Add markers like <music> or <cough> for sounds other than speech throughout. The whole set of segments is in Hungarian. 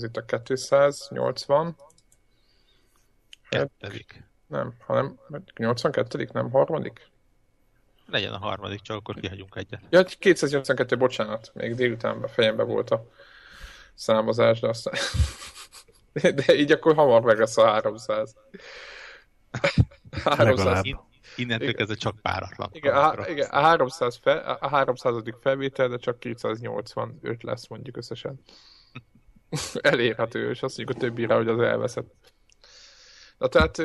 Ez itt a 280. Kettedik. Nem, hanem 82 nem harmadik? Legyen a harmadik, csak akkor kihagyunk egyet. Ja, 282, bocsánat, még délután fejembe volt a számozás, de aztán... <laughs> De így akkor hamar meg lesz a 300. 300. <laughs> Innentől kezdve csak páratlan. Igen, a, igen a, 300 fe, a 300. felvétel, de csak 285 lesz mondjuk összesen. <laughs> Elérhető, és azt mondjuk a többire, hogy az elveszett. Na tehát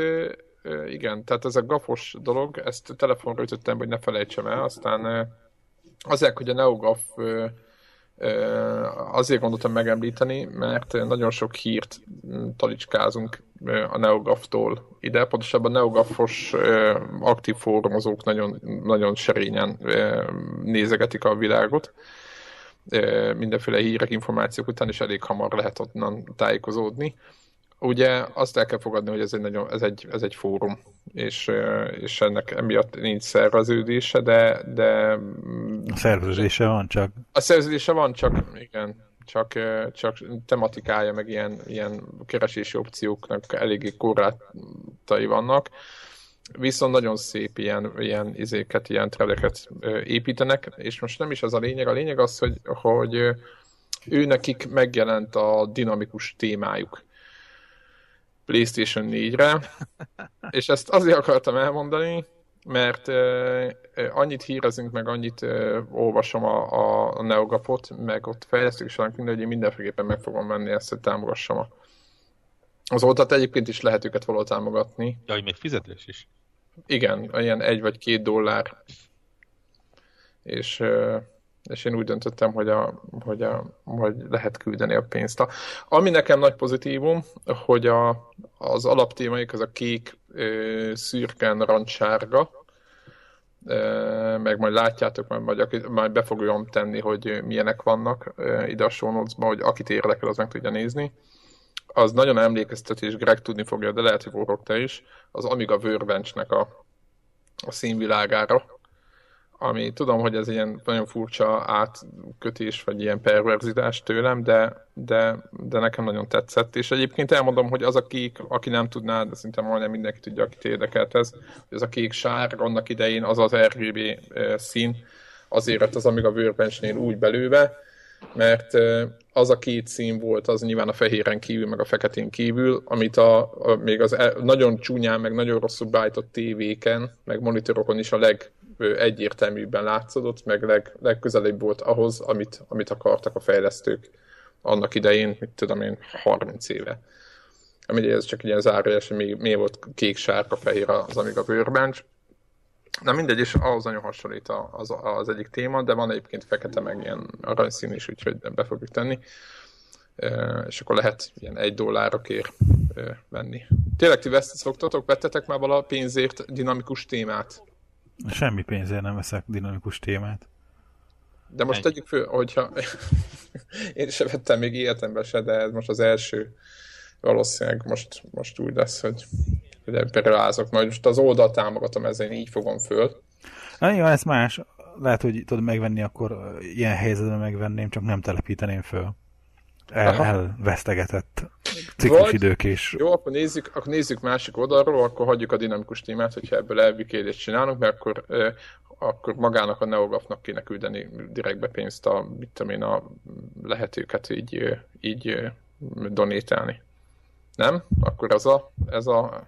igen, tehát ez a gafos dolog, ezt telefonra ütöttem, hogy ne felejtsem el, aztán azért, hogy a NeoGaf azért gondoltam megemlíteni, mert nagyon sok hírt talicskázunk a NeoGAF-tól ide, pontosabban a NeoGAF-os aktív fórumozók nagyon, nagyon serényen nézegetik a világot mindenféle hírek, információk után, és elég hamar lehet onnan tájékozódni ugye azt el kell fogadni, hogy ez egy, nagyon, ez egy, ez egy fórum, és, és ennek emiatt nincs szerveződése, de, de... A szerveződése van csak. A szerveződése van csak, igen, csak, csak tematikája, meg ilyen, ilyen keresési opcióknak eléggé korlátai vannak. Viszont nagyon szép ilyen, ilyen izéket, ilyen trendeket építenek, és most nem is az a lényeg, a lényeg az, hogy, hogy ő nekik megjelent a dinamikus témájuk. PlayStation 4-re, <laughs> és ezt azért akartam elmondani, mert annyit hírezünk, meg annyit olvasom a, a, a Neogapot, meg ott fejlesztők is minden, hogy én mindenféleképpen meg fogom venni ezt, hogy támogassam a, az oltat. Egyébként is lehet őket valahol támogatni. Ja, hogy még fizetés is. Igen, ilyen egy vagy két dollár. És és én úgy döntöttem, hogy, a, hogy, a, hogy lehet küldeni a pénzt. A, ami nekem nagy pozitívum, hogy a, az alaptémaik az a kék, szürke, narancsárga, meg majd látjátok, majd, majd, majd be fogom tenni, hogy milyenek vannak ide a show hogy akit érdekel, az meg tudja nézni. Az nagyon emlékeztet, és Greg tudni fogja, de lehet, hogy te is, az Amiga Workbench-nek a, a színvilágára, ami tudom, hogy ez ilyen nagyon furcsa átkötés, vagy ilyen perverzitás tőlem, de, de, de nekem nagyon tetszett. És egyébként elmondom, hogy az a kék, aki nem tudná, de szinte majdnem mindenki tudja, akit érdekelt ez, hogy ez a kék sár annak idején az az RGB szín, azért az amíg a Workbench-nél úgy belőve, mert az a két szín volt, az nyilván a fehéren kívül, meg a feketén kívül, amit a, a még az nagyon csúnyán, meg nagyon rosszul beállított tévéken, meg monitorokon is a legegyértelműbben látszódott, meg leg, legközelebb volt ahhoz, amit, amit akartak a fejlesztők annak idején, mit tudom én, 30 éve. Ami ez csak ilyen zárójeles, mi, mi volt kék, sárga, fehér az Amiga Workbench, Na mindegy, és ahhoz nagyon hasonlít az, az egyik téma, de van egyébként fekete, meg ilyen aranyszín is, úgyhogy be fogjuk tenni. És akkor lehet ilyen egy dollárokért e, venni. Tényleg ti veszt, szoktatok, vettetek már vala pénzért dinamikus témát? Semmi pénzért nem veszek dinamikus témát. De most Ennyi. tegyük föl, hogyha <laughs> én sem vettem még életemben se, de ez most az első valószínűleg most, most úgy lesz, hogy rázok. Majd most az oldalt támogatom, ezzel így fogom föl. Na, jó, ez más. Lehet, hogy tudod megvenni, akkor ilyen helyzetben megvenném, csak nem telepíteném föl. El, elvesztegetett ciklus Vagy, idők is. Jó, akkor nézzük, akkor nézzük másik oldalról, akkor hagyjuk a dinamikus témát, hogyha ebből elvikélést csinálunk, mert akkor, eh, akkor magának a neogafnak kéne küldeni direktbe pénzt a, mit tudom én, a lehetőket így, így donétálni. Nem? Akkor ez a, ez a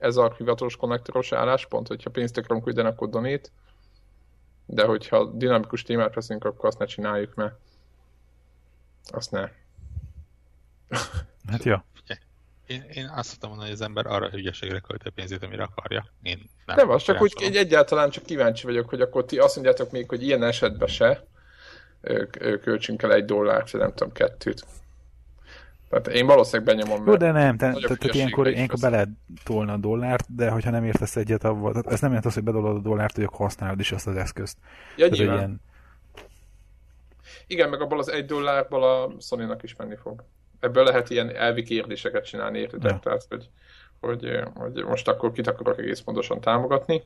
ez a hivatalos konnektoros álláspont, hogyha pénzt akarunk küldeni, akkor donét, de hogyha dinamikus témát veszünk, akkor azt ne csináljuk, mert azt ne. Hát jó. Én, én azt szoktam mondani, hogy az ember arra a hülyeségre költi pénzét, amire akarja. Én nem, nem az, csak úgy egy, egyáltalán csak kíváncsi vagyok, hogy akkor ti azt mondjátok még, hogy ilyen esetben se költsünk el egy dollárt, nem tudom, kettőt. Tehát én valószínűleg benyomom. Jó, de nem, te, te, te ilyenkor, ilyenkor be lehet tolni a dollárt, de hogyha nem értesz egyet avval, tehát ez nem jelent az, hogy bedolod a dollárt, hogy akkor használod is azt az eszközt. Ja, tehát, ilyen... Igen, meg abból az egy dollárból a sony is menni fog. Ebből lehet ilyen elvi kérdéseket csinálni, értitek? Ja. Tehát, hogy, hogy, hogy, most akkor kit akarok egész pontosan támogatni,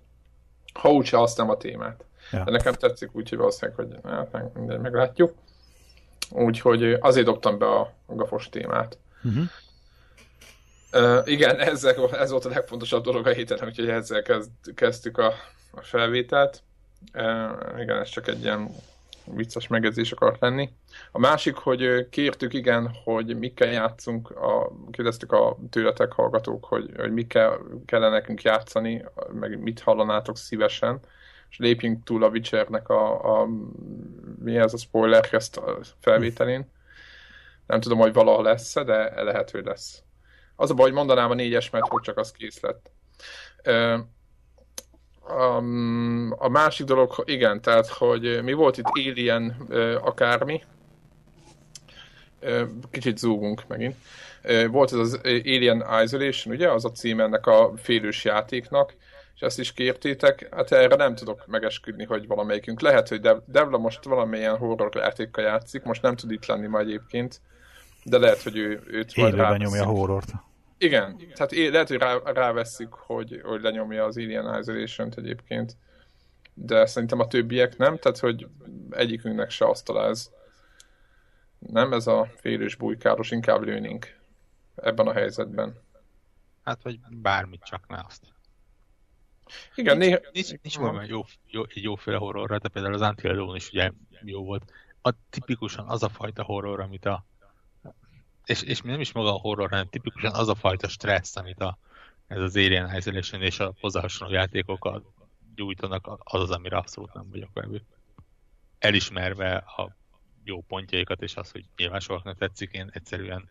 ha úgyse használom a témát. Ja. De nekem tetszik úgy, hogy valószínűleg, hogy hát, mindegy, meglátjuk. Úgyhogy azért dobtam be a gafos témát. Uh-huh. Uh, igen, ezzel, ez volt a legfontosabb dolog a héten, úgyhogy ezzel kezd, kezdtük a, a felvételt. Uh, igen, ez csak egy ilyen vicces megjegyzés akart lenni. A másik, hogy kértük igen, hogy mikkel játszunk, a, kérdeztük a tőletek hallgatók, hogy, hogy mikkel kellene nekünk játszani, meg mit hallanátok szívesen, és lépjünk túl a Witchernek a, a mi ez a spoiler a felvételén. Nem tudom, hogy valaha lesz de lehet, hogy lesz. Az a baj, hogy mondanám a négyes, mert hogy csak az kész lett. Um, a másik dolog, igen, tehát, hogy mi volt itt Alien uh, akármi, uh, kicsit zúgunk megint. Volt ez az Alien Isolation, ugye, az a cím ennek a félős játéknak, és ezt is kértétek, hát erre nem tudok megesküdni, hogy valamelyikünk. Lehet, hogy Devla most valamilyen horror játékkal játszik, most nem tud itt lenni ma egyébként, de lehet, hogy ő, őt majd Élőben nyomja a horrort. Igen, tehát lehet, hogy rá, ráveszik, hogy, hogy lenyomja az Alien isolation egyébként, de szerintem a többiek nem, tehát hogy egyikünknek se asztal ez. Nem ez a félős bujkáros, inkább lőnénk ebben a helyzetben. Hát, vagy bármit, csak ne azt. Igen, nincs, néha... Nincs, nincs valami jó, jó, egy jóféle horrorra, de például az Until is ugye jó volt. A tipikusan az a fajta horror, amit a és, és nem is maga a horror, hanem tipikusan az a fajta stressz, amit a, ez az Alien Isolation és a hozzá hasonló játékokat gyújtanak, az az, amire abszolút nem vagyok velük. Elismerve a jó pontjaikat, és az, hogy nyilván sokaknak tetszik, én egyszerűen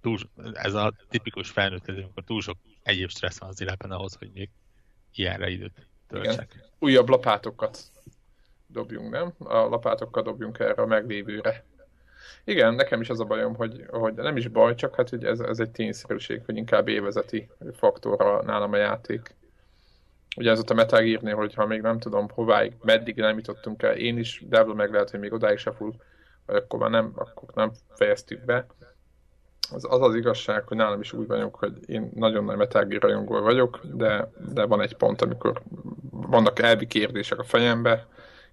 túl, ez a tipikus felnőtt, amikor túl sok egyéb stressz van az életben ahhoz, hogy még ilyenre időt töltsek. Újabb lapátokat dobjunk, nem? A lapátokkal dobjunk erre a meglévőre. Igen, nekem is az a bajom, hogy, hogy nem is baj, csak hát hogy ez, ez egy tényszerűség, hogy inkább évezeti faktor nálam a játék. Ugye ez ott a Metal Gear-nél, hogyha még nem tudom hováig, meddig nem jutottunk el, én is, de meg lehet, hogy még odáig se full, akkor már nem, akkor nem fejeztük be. Az, az az igazság, hogy nálam is úgy vagyok, hogy én nagyon nagy Gear rajongó vagyok, de, de van egy pont, amikor vannak elvi kérdések a fejembe,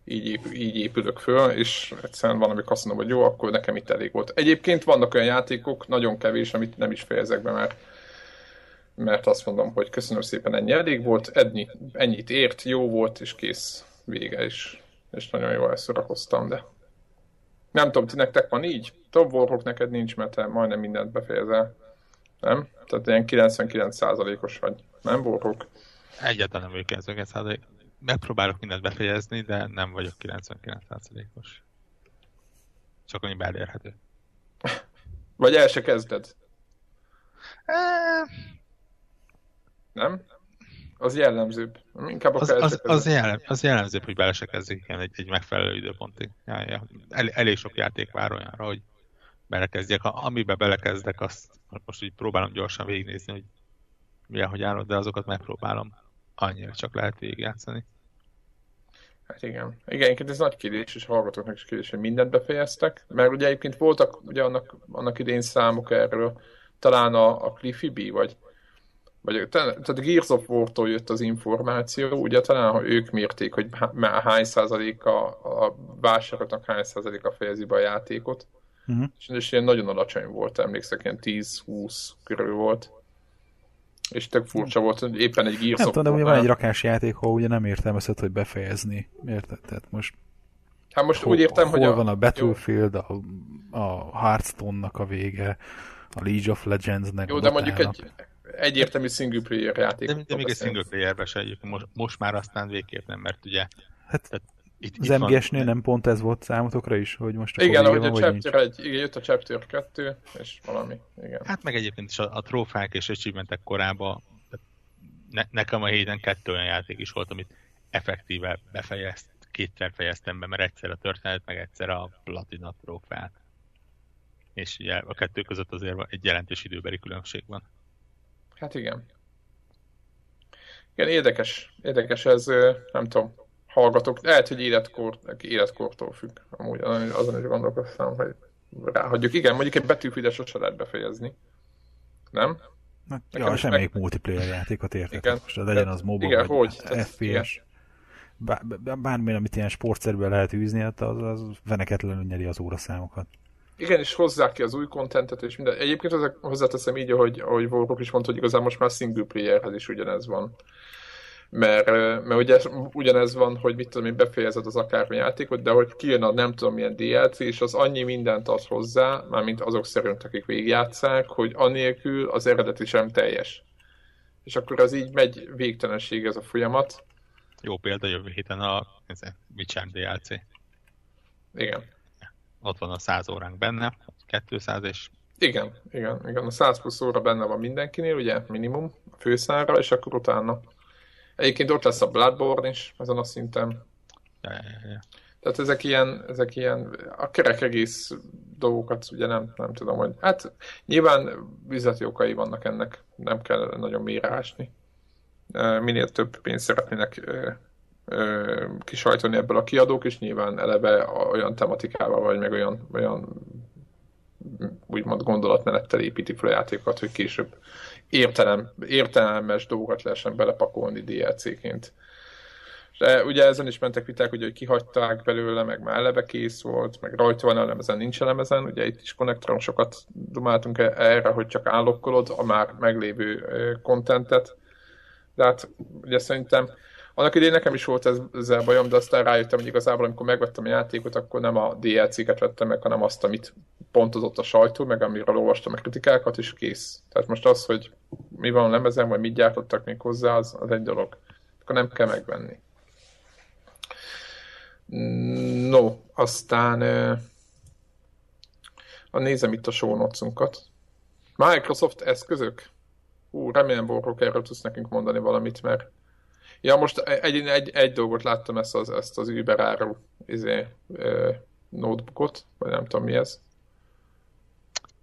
így, így épülök föl, és egyszerűen van, amikor azt mondom, hogy jó, akkor nekem itt elég volt. Egyébként vannak olyan játékok, nagyon kevés, amit nem is fejezek be, mert, mert azt mondom, hogy köszönöm szépen, ennyi elég volt, ennyi, ennyit ért, jó volt, és kész, vége is. És nagyon jól elszorakoztam, de nem tudom, ti nektek van így? Top Warhawk neked nincs, mert te majdnem mindent befejezel. Nem? Tehát ilyen 99%-os vagy. Nem Warhawk? Egyáltalán nem vagyok 99%. Megpróbálok mindent befejezni, de nem vagyok 99%-os. Csak annyi elérhető. <laughs> Vagy el se kezded? Nem? Az jellemzőbb. Inkább az, az, az, jellem, az jellemzőbb, hogy bele se kezdjük egy, egy megfelelő időpontig. Ja, ja. El, elég sok játék vár olyanra, hogy belekezdjek. Amiben belekezdek, azt most így próbálom gyorsan végignézni, hogy mi hogy állod, de azokat megpróbálom annyira csak lehet végigjátszani. Hát igen. Igen, egyébként ez nagy kérdés, és hallgatóknak is kérdés, hogy mindent befejeztek, mert ugye egyébként voltak ugye annak, annak idén számok erről, talán a, a Cliffy B, vagy, vagy tehát a Gears of War-tól jött az információ, ugye talán ha ők mérték, hogy hány százalék a, vásároknak hány százalék a fejezi be a játékot, uh-huh. és, és ilyen nagyon alacsony volt, emlékszek, ilyen 10-20 körül volt. És tök furcsa volt, hogy éppen egy Gears Nem tudom, de ugye van egy rakás játék, ahol ugye nem értelmezhet, hogy befejezni. Érted? Tehát most Hát most hol, úgy értem, hol hogy a... van a Battlefield, a, a Hearthstone-nak a vége, a League of Legends-nek Jó, de mondjuk egy egyértelmű single player játék. De, de még egy single player se most, most már aztán végképp nem, mert ugye hát, tehát itt, az MGS-nél nem pont ez volt számotokra is, hogy most Igen, ahogy a chapter egy, igen, jött a Chapter 2, és valami, igen. Hát meg egyébként is a, a trófák és achievementek korában ne, nekem a héten kettő olyan játék is volt, amit effektíve befejezt, kétszer fejeztem be, mert egyszer a történet, meg egyszer a platina trófát. És ugye a kettő között azért egy jelentős időbeli különbség van. Hát igen. Igen, érdekes, érdekes ez, nem tudom, hallgatók, lehet, hogy életkor, életkortól függ. Amúgy azon is gondolkoztam, hogy ráhagyjuk. Igen, mondjuk egy betűfüdet sose lehet befejezni. Nem? Hát, ja, semmelyik meg... multiplayer játékot értek. Igen. Most legyen az MOBA, igen, vagy hogy? FPS. Igen. Bár, bármilyen, amit ilyen sportszerűen lehet űzni, hát az, az veneketlenül nyeri az óraszámokat. Igen, és hozzák ki az új kontentet, és minden. Egyébként hozzáteszem így, ahogy, ahogy Warhawk is mondta, hogy igazán most már single playerhez is ugyanez van. Mert, mert ugye ugyanez van, hogy mit tudom én, befejezed az akármi játékot, de hogy kijön a nem tudom milyen DLC, és az annyi mindent ad hozzá, mármint azok szerint, akik végigjátszák, hogy anélkül az eredeti sem teljes. És akkor az így megy végtelenség ez a folyamat. Jó példa jövő héten a Witcher DLC. Igen. Ott van a 100 óránk benne, 200 és... Igen, igen, igen. A 100 plusz óra benne van mindenkinél, ugye, minimum, a főszára, és akkor utána. Egyébként ott lesz a Bloodborne is, ezen a szinten. Ja, ja, ja. Tehát ezek ilyen, ezek ilyen, a kerek egész dolgokat ugye nem, nem tudom, hogy hát nyilván üzleti okai vannak ennek, nem kell nagyon mélyre ásni. Minél több pénzt szeretnének kisajtani ebből a kiadók, és nyilván eleve olyan tematikával, vagy meg olyan, olyan úgymond gondolatmenettel építi fel a játékokat, hogy később értelem, értelmes dolgokat lehessen belepakolni DLC-ként. De ugye ezen is mentek viták, ugye, hogy kihagyták belőle, meg már eleve kész volt, meg rajta van elemezen, nincs elemezen. Ugye itt is konnektoron sokat dumáltunk e- erre, hogy csak állokkolod a már meglévő kontentet. De hát ugye szerintem annak idején nekem is volt ez, ezzel bajom, de aztán rájöttem, hogy igazából amikor megvettem a játékot, akkor nem a DLC-ket vettem meg, hanem azt, amit pontozott a sajtó, meg amiről olvastam a kritikákat, és kész. Tehát most az, hogy mi van a lemezen, vagy mit gyártottak még hozzá, az, az egy dolog. Akkor nem kell megvenni. No, aztán uh, nézem itt a show. Microsoft eszközök? Hú, remélem, Borok, erről tudsz nekünk mondani valamit, mert Ja, most egy, egy, egy dolgot láttam, ezt az, ezt az Uber áru izé, notebookot, vagy nem tudom mi ez.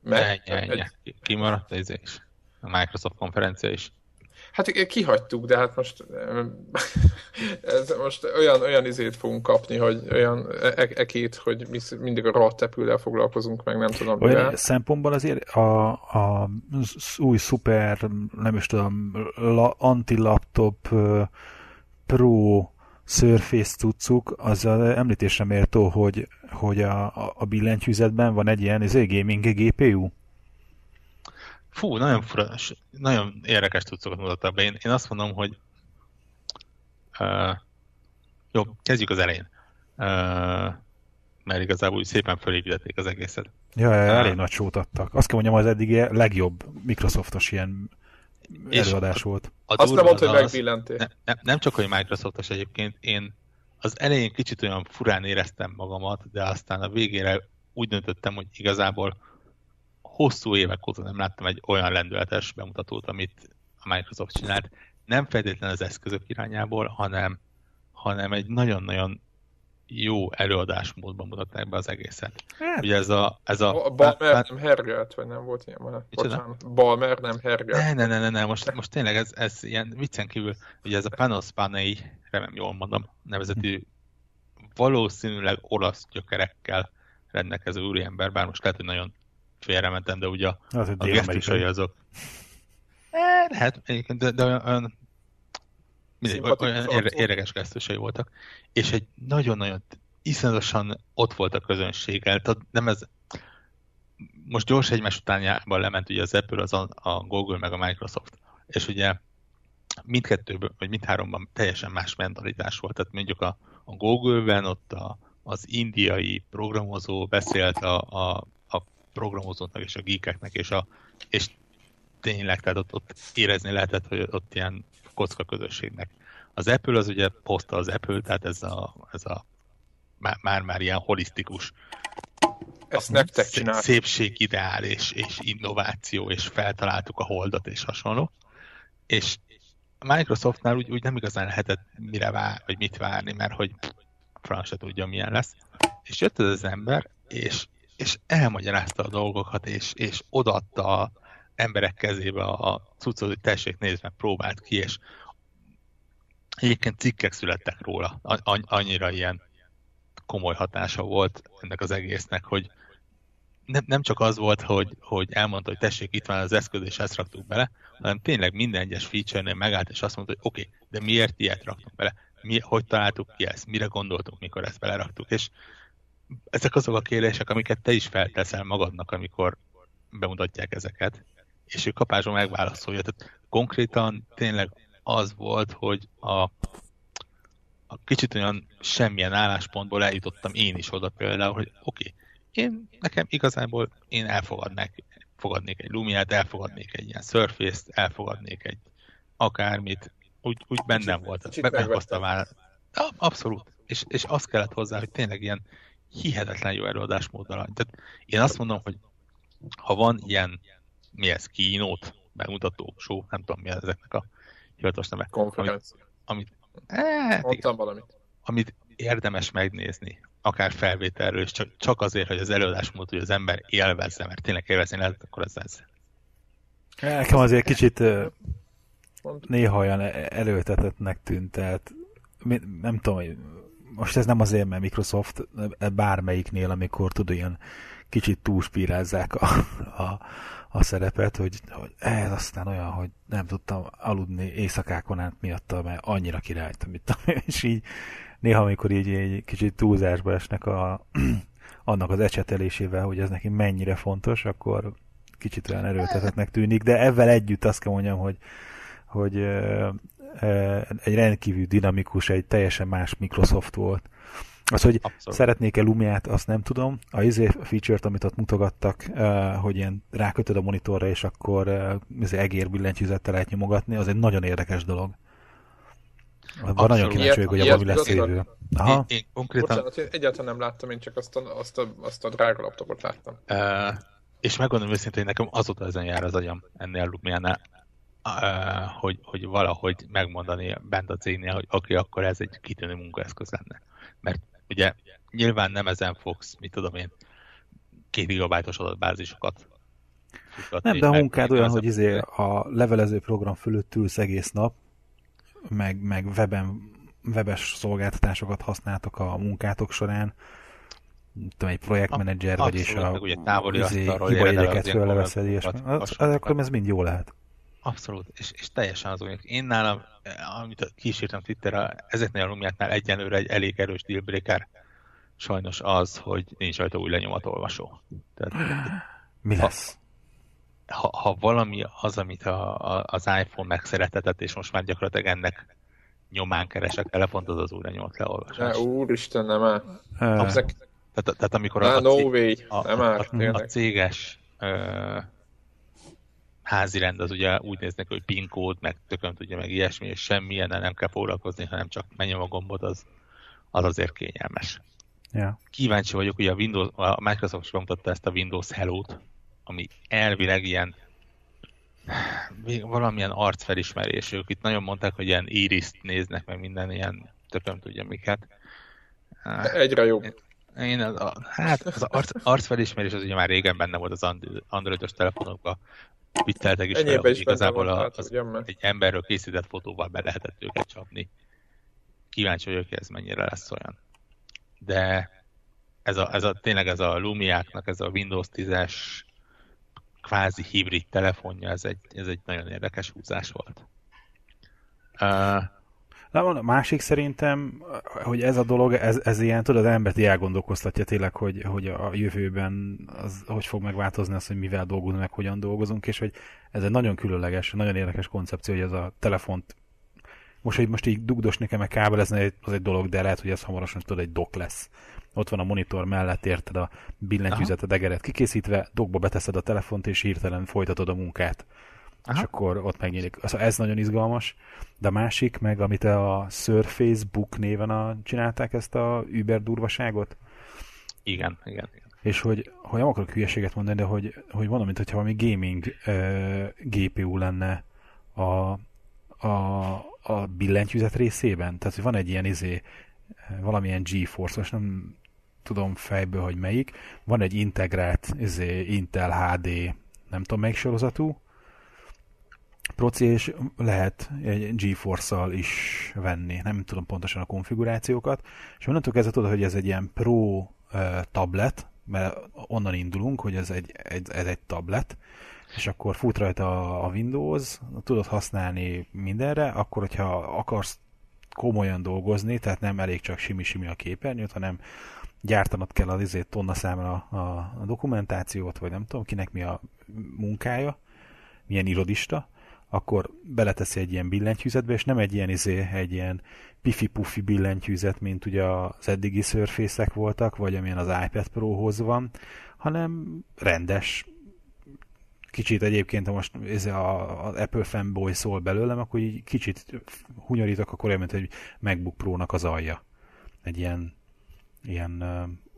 Mert, ne, ne, egy... Kimaradt ez is. A Microsoft konferencia is. Hát kihagytuk, de hát most <laughs> ez most olyan, olyan izét fogunk kapni, hogy olyan e- ekét, hogy mi mindig a rohadt tepüllel foglalkozunk, meg nem tudom. Olyan mivel. szempontból azért a, a új szuper, nem is tudom, la, anti-laptop pro Surface cuccuk, az említésre méltó, hogy, hogy a, a billentyűzetben van egy ilyen ez gaming GPU. Fú, nagyon fura, nagyon érdekes cuccokat mutattak be. Én, én azt mondom, hogy uh, jó, kezdjük az elején. Uh, mert igazából úgy szépen felépítették az egészet. Ja, uh, elég nagy sót adtak. Azt kell mondjam, az eddig legjobb Microsoftos ilyen előadás volt. A Azt nem mondta, hogy megbillenték. Ne, ne, nem csak, hogy Microsoftos egyébként, én az elején kicsit olyan furán éreztem magamat, de aztán a végére úgy döntöttem, hogy igazából hosszú évek óta nem láttam egy olyan lendületes bemutatót, amit a Microsoft csinált. Nem feltétlenül az eszközök irányából, hanem, hanem egy nagyon-nagyon jó előadásmódban mutatták be az egészet. Hát. Ugye ez a... Ez a, a Balmer hát, nem hergelt, vagy nem volt ilyen van? Bocsánat. Balmer nem hergelt. Ne, ne, ne, ne, ne. Most, most tényleg ez, ez ilyen viccen kívül, ugye ez a Panos Panei, remélem jól mondom, nevezetű valószínűleg olasz gyökerekkel rendelkező úriember, bár most lehet, hogy nagyon félrementem, de ugye a, az a gesztusai azok. E, lehet, de, de olyan, mindegy, olyan érdekes gesztusai voltak. És egy nagyon-nagyon iszonyatosan ott volt a közönséggel, tehát nem ez, most gyors egymás utánjában lement ugye az Apple, az a, a Google meg a Microsoft, és ugye mindkettőből, vagy mindháromban teljesen más mentalitás volt, tehát mondjuk a, a Google-ben ott a, az indiai programozó beszélt a, a programozóknak és a geekeknek, és, a, és tényleg, tehát ott, ott érezni lehetett, hogy ott ilyen kocka közösségnek. Az Apple az ugye poszta az Apple, tehát ez a, ez a már-már ilyen holisztikus ezt nektek csináltuk. Szépségideál és, és innováció, és feltaláltuk a holdot és hasonló. És a Microsoftnál úgy, úgy nem igazán lehetett mire vár, vagy mit várni, mert hogy franc se tudja, milyen lesz. És jött ez az ember, és és elmagyarázta a dolgokat, és, és odaadta a emberek kezébe a cuccot, hogy tessék, nézd meg, próbált ki, és egyébként cikkek születtek róla. Annyira ilyen komoly hatása volt ennek az egésznek, hogy nem, nem csak az volt, hogy, hogy elmondta, hogy tessék, itt van az eszköz, és ezt raktuk bele, hanem tényleg minden egyes feature-nél megállt, és azt mondta, hogy oké, okay, de miért ilyet raktunk bele? Mi, hogy találtuk ki ezt? Mire gondoltunk, mikor ezt beleraktuk? És ezek azok a kérdések, amiket te is felteszel magadnak, amikor bemutatják ezeket, és ő kapásban megválaszolja. Tehát konkrétan tényleg az volt, hogy a, a kicsit olyan semmilyen álláspontból eljutottam én is oda például, hogy oké, okay, én nekem igazából én elfogadnék, fogadnék egy Lumiát, elfogadnék egy ilyen Surface-t, elfogadnék egy akármit, úgy, úgy bennem volt. Be, meghozta már. Abszolút. És, és azt kellett hozzá, hogy tényleg ilyen hihetetlen jó előadásmóddal. Tehát én azt mondom, hogy ha van ilyen, mi ez, kínót, bemutató, show, nem tudom mi ezeknek a hivatalos neve. Konferencia. Amit, amit, Mondtam valamit. Amit érdemes megnézni, akár felvételről, és csak, csak azért, hogy az előadásmód, hogy az ember élvezze, mert tényleg élvezni lehet, akkor ez ez. Nekem azért kicsit néha olyan előtetetnek tűnt, tehát nem tudom, most ez nem azért, mert Microsoft bármelyiknél, amikor tud olyan kicsit túlspírázzák a, a, a szerepet, hogy, hogy ez aztán olyan, hogy nem tudtam aludni éjszakákon át miatta, mert annyira királyt, amit és így néha, amikor így egy kicsit túlzásba esnek a, <clears throat> annak az ecsetelésével, hogy ez neki mennyire fontos, akkor kicsit olyan erőltetetnek tűnik, de ezzel együtt azt kell mondjam, hogy, hogy egy rendkívül dinamikus, egy teljesen más Microsoft volt. Az, hogy Abszolút. szeretnék-e Lumiát, azt nem tudom. A izé feature-t, amit ott mutogattak, hogy ilyen rákötöd a monitorra, és akkor uh, egér billentyűzettel lehet nyomogatni, az egy nagyon érdekes dolog. Van nagyon kíváncsi vagyok, hogy abban mi lesz jövő. Aha. Én, én konkrétan... Bocsánat, én egyáltalán nem láttam, én csak azt a, azt a, azt a drága laptopot láttam. Uh, és megmondom őszintén, hogy nekem azóta ezen jár az agyam ennél a Lumiánál, hogy, hogy valahogy megmondani bent a cégnél, hogy okay, akkor ez egy kitűnő munkaeszköz lenne. Mert ugye nyilván nem ezen fogsz, mit tudom én, két gigabájtos adatbázisokat nem, de a munkád olyan, hogy izé a levelező program fölött ülsz egész nap, meg, meg weben, webes szolgáltatásokat használtok a munkátok során, tudom, egy projektmenedzser vagy, és a ugye távoli izé, hibajegyeket fölleveszed, és az, az, akkor ez mind jó lehet. Abszolút, és, és teljesen az olyan. Én nálam, amit kísértem Twitterre, ezeknél a lumiáknál egyenlőre egy elég erős dealbreaker sajnos az, hogy nincs rajta új lenyomatolvasó. Tehát, Mi lesz? Ha, ha valami az, amit a, a, az iPhone megszeretetett, és most már gyakorlatilag ennek nyomán keresek telefont, az az új lenyomat leolvasás. Ne, úristen, nem áll. Tehát, tehát amikor a, no way. a, a, a, a céges házi rend az ugye úgy néznek, hogy PIN kód, meg tököm tudja, meg ilyesmi, és semmilyen nem kell foglalkozni, hanem csak menjem a gombot, az, az azért kényelmes. Yeah. Kíváncsi vagyok, hogy a, Windows, a Microsoft is bemutatta ezt a Windows Hello-t, ami elvileg ilyen valamilyen arcfelismerés. Ők itt nagyon mondták, hogy ilyen iris néznek, meg minden ilyen tököm tudja miket. Egyre jobb. Én az, a, hát az arc, arcfelismerés az ugye már régen benne volt az androidos telefonokban, vicceltek is fel, hogy igazából a, az, az egy emberről készített fotóval be lehetett őket csapni. Kíváncsi vagyok, hogy ez mennyire lesz olyan. De ez a, ez a, tényleg ez a Lumiáknak, ez a Windows 10-es kvázi hibrid telefonja, ez egy, ez egy nagyon érdekes húzás volt. Uh, Na, a másik szerintem, hogy ez a dolog, ez, ez ilyen, tudod, az embert elgondolkoztatja tényleg, hogy, hogy a jövőben az, hogy fog megváltozni az, hogy mivel dolgozunk, meg hogyan dolgozunk, és hogy ez egy nagyon különleges, nagyon érdekes koncepció, hogy ez a telefont most, hogy most így dugdos nekem meg kábelezni, az egy dolog, de lehet, hogy ez hamarosan tudod, egy dok lesz. Ott van a monitor mellett, érted a billentyűzet, a degeret kikészítve, dokba beteszed a telefont, és hirtelen folytatod a munkát. Aha. és akkor ott megnyílik. Ez nagyon izgalmas, de a másik, meg amit a Surface Book néven a, csinálták ezt a Uber durvaságot. Igen, igen, igen. És hogy, hogy nem akarok hülyeséget mondani, de hogy, hogy mondom, mint hogyha valami gaming uh, GPU lenne a, a, a billentyűzet részében. Tehát, hogy van egy ilyen izé, valamilyen GeForce, most nem tudom fejből, hogy melyik. Van egy integrált izé, Intel HD, nem tudom melyik sorozatú, proci, és lehet egy GeForce-szal is venni, nem tudom pontosan a konfigurációkat, és onnantól kezdve tudod, hogy ez egy ilyen pro tablet, mert onnan indulunk, hogy ez egy, egy, ez egy tablet, és akkor fut rajta a Windows, tudod használni mindenre, akkor, hogyha akarsz komolyan dolgozni, tehát nem elég csak simi-simi a képernyőt, hanem gyártanod kell az izét tonna számra a, a dokumentációt, vagy nem tudom, kinek mi a munkája, milyen irodista, akkor beleteszi egy ilyen billentyűzetbe, és nem egy ilyen, izé, egy ilyen pifi-pufi billentyűzet, mint ugye az eddigi surface voltak, vagy amilyen az iPad Pro-hoz van, hanem rendes, kicsit egyébként, ha most ez a, az Apple fanboy szól belőlem, akkor így kicsit hunyorítok, akkor olyan, mint egy MacBook Pro-nak az alja. Egy ilyen, ilyen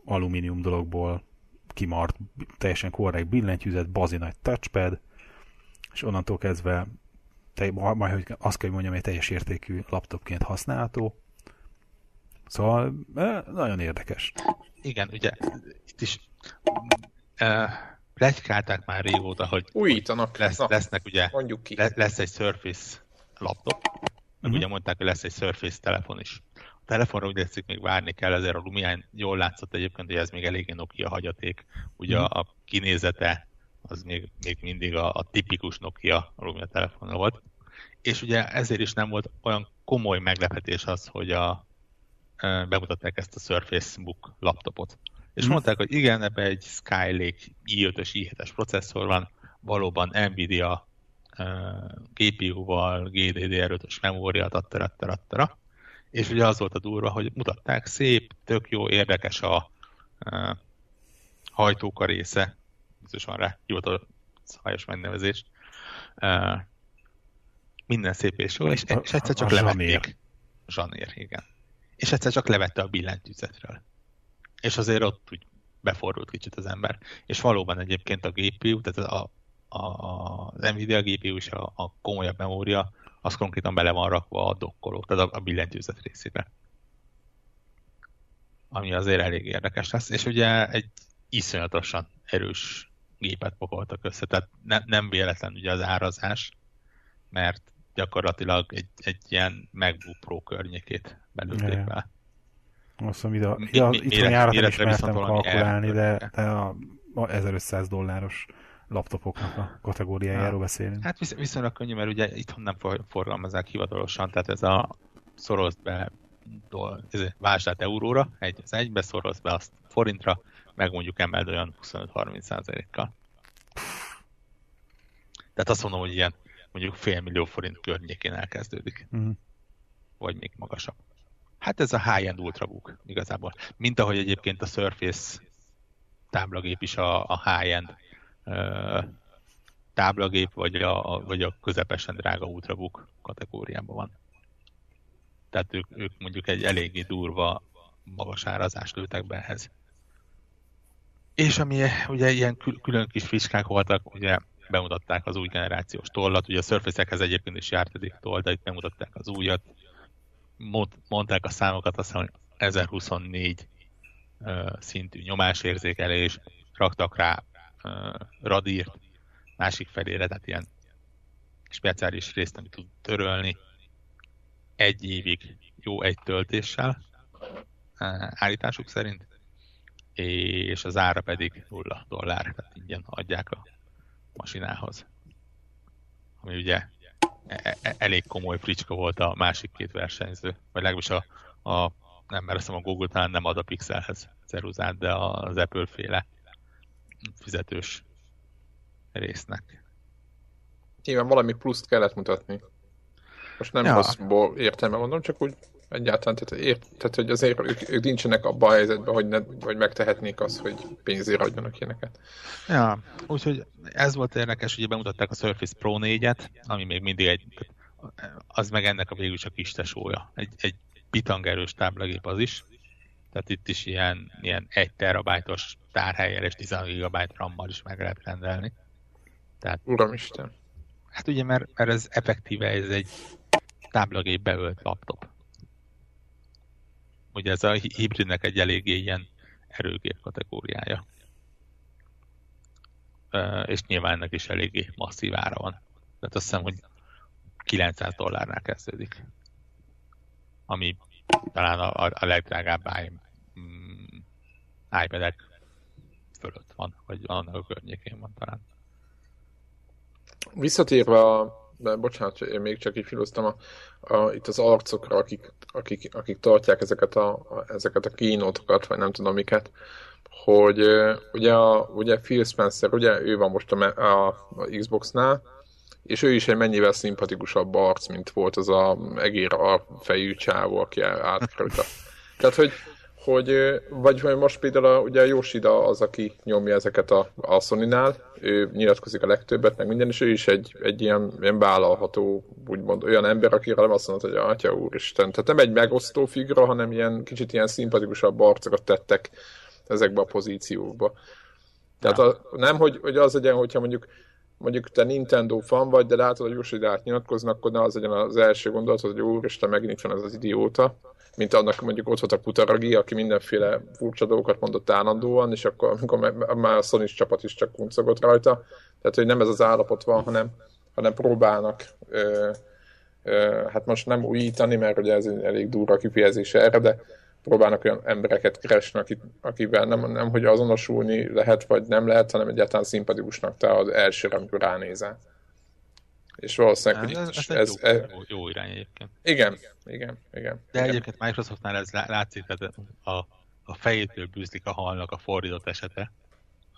alumínium dologból kimart, teljesen korrekt billentyűzet, bazi nagy touchpad, és onnantól kezdve te, majd, hogy azt kell, hogy mondjam, egy teljes értékű laptopként használható. Szóval nagyon érdekes. Igen, ugye itt is uh, plegykálták már régóta, hogy újítanak. Lesz, Na, lesznek ugye, mondjuk ki. lesz egy Surface laptop, meg uh-huh. ugye mondták, hogy lesz egy Surface telefon is. A telefonra úgy látszik, még várni kell, ezért a Lumián jól látszott egyébként, hogy ez még eléggé Nokia hagyaték. Ugye uh-huh. a kinézete az még, még mindig a, a tipikus Nokia Lumia telefon volt. És ugye ezért is nem volt olyan komoly meglepetés az, hogy a, e, bemutatták ezt a Surface Book laptopot. És mm. mondták, hogy igen, ebbe egy Skylake i5-ös, i7-es processzor van, valóban Nvidia uh, GPU-val, GDDR5-ös memória, tattara, tattara, és ugye az volt a durva, hogy mutatták, szép, tök jó, érdekes a uh, hajtóka része, biztos van rá hivatalos megnevezés. Uh, minden szép és jó, és, és egyszer csak a, a levették. Zsanér, igen. És egyszer csak levette a billentyűzetről. És azért ott úgy befordult kicsit az ember. És valóban egyébként a GPU, tehát a, a, az Nvidia GPU és a, a komolyabb memória, az konkrétan bele van rakva a dokkoló, tehát a, a billentyűzet részébe. Ami azért elég érdekes lesz. És ugye egy iszonyatosan erős gépet pakoltak össze, tehát ne, nem véletlen ugye az árazás, mert gyakorlatilag egy, egy ilyen MacBook Pro környékét belőtték be. Azt hiszem, ide, ide, mi, itt járat nem ismertem kalkulálni, de, de a, a 1500 dolláros laptopoknak a kategóriájáról beszélünk. Hát visz, viszonylag könnyű, mert ugye itthon nem forgalmazzák hivatalosan, tehát ez a szorozt be vásárt euróra, egy az egybe szoroz be azt forintra, meg mondjuk emeld olyan 25-30 százalékkal. Tehát azt mondom, hogy ilyen mondjuk fél millió forint környékén elkezdődik. Uh-huh. Vagy még magasabb. Hát ez a high-end ultrabook igazából. Mint ahogy egyébként a Surface táblagép is a, a high-end uh, táblagép, vagy a, vagy a közepesen drága ultrabook kategóriában van. Tehát ők, ők mondjuk egy eléggé durva magas árazást lőtek be ehhez. És ami ugye ilyen külön kis fiskák voltak, ugye bemutatták az új generációs tollat, ugye a Surface-ekhez egyébként is járt eddig toll, de itt bemutatták az újat. Mondták a számokat, azt hiszem, hogy 1024 uh, szintű nyomásérzékelés, raktak rá uh, radírt másik felére, tehát ilyen speciális részt, amit tud törölni. Egy évig jó egy töltéssel, uh, állításuk szerint és az ára pedig 0 dollár, tehát ingyen adják a masinához. Ami ugye e, e, elég komoly fricska volt a másik két versenyző, vagy legalábbis a, a nem, mert azt a Google talán nem ad a Pixelhez ceruzát, de az Apple féle fizetős résznek. Nyilván valami pluszt kellett mutatni. Most nem ja. rosszból értelme mondom, csak úgy egyáltalán, tehát, ért, tehát hogy azért ők, ők nincsenek abban a helyzetben, hogy, ne, hogy megtehetnék azt, hogy pénzért adjanak ilyeneket. Ja, úgyhogy ez volt érdekes, ugye bemutatták a Surface Pro 4-et, ami még mindig egy, az meg ennek a végül is a kis tesója. Egy, egy pitangerős táblagép az is, tehát itt is ilyen, ilyen 1 terabájtos tárhelyel és 16 GB RAM-mal is meg lehet rendelni. Tehát, Uramisten! Hát ugye, mert, mert ez effektíve ez egy táblagép beölt laptop. Ugye ez a hibridnek egy eléggé ilyen erőgép kategóriája. És nyilván ennek is eléggé masszív ára van. Tehát azt hiszem, hogy 900 dollárnál kezdődik. Ami talán a, a legdrágább mm, iPad-ek fölött van, vagy annak a környékén van talán. Visszatérve a de bocsánat, én még csak így filoztam a, a, itt az arcokra, akik, akik, akik tartják ezeket a, a, ezeket a kínótokat, vagy nem tudom miket, hogy ugye, a, ugye Phil Spencer, ugye ő van most a, a, a Xbox-nál, és ő is egy mennyivel szimpatikusabb arc, mint volt az a egér a fejű csávó, aki átkerült. <laughs> Tehát, hogy, hogy vagy most például a, ugye a Yoshida az, aki nyomja ezeket a, a Sony-nál, ő nyilatkozik a legtöbbet, meg minden, és ő is egy, egy ilyen, ilyen vállalható, úgymond olyan ember, akire nem azt mondod, hogy atya úristen. Tehát nem egy megosztó figura, hanem ilyen kicsit ilyen szimpatikusabb arcokat tettek ezekbe a pozíciókba. Tehát a, nem, hogy, hogy az legyen, hogyha mondjuk mondjuk te Nintendo fan vagy, de látod, hogy Yoshida nyilatkoznak, akkor ne az legyen az első gondolat, hogy úristen, megint itt van ez az idióta, mint annak mondjuk ott volt a Putaragi, aki mindenféle furcsa dolgokat mondott állandóan, és akkor amikor már a Sony csapat is csak kuncogott rajta, tehát hogy nem ez az állapot van, hanem, hanem próbálnak ö, ö, hát most nem újítani, mert ugye ez elég durva kifejezés erre, de próbálnak olyan embereket keresni, akit, akivel nem, nem hogy azonosulni lehet, vagy nem lehet, hanem egyáltalán szimpatikusnak te az elsőre, amikor ránézel. És valószínűleg, hogy ez, ez, ez, ez, jó, jó irány egyébként. Igen, igen, igen. De igen. egyébként Microsoftnál ez látszik, tehát a, a fejétől bűzlik a halnak a fordított esete,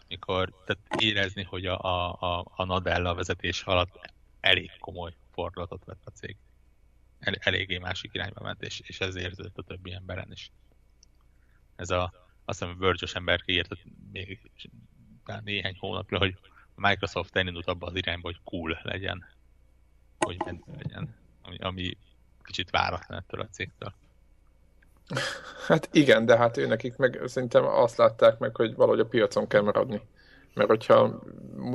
amikor tehát érezni, hogy a, a, a, a Nadella vezetés alatt elég komoly fordulatot vett a cég. El, eléggé másik irányba ment, és, és ez érződött a többi emberen is. Ez a, azt hiszem, Verge-os ember kiírt még néhány hónapja, hogy a Microsoft elindult abba az irányba, hogy cool legyen hogy menő legyen, ami, ami kicsit váratlan ettől a cégtől. Hát igen, de hát ő nekik meg szerintem azt látták meg, hogy valahogy a piacon kell maradni. Mert hogyha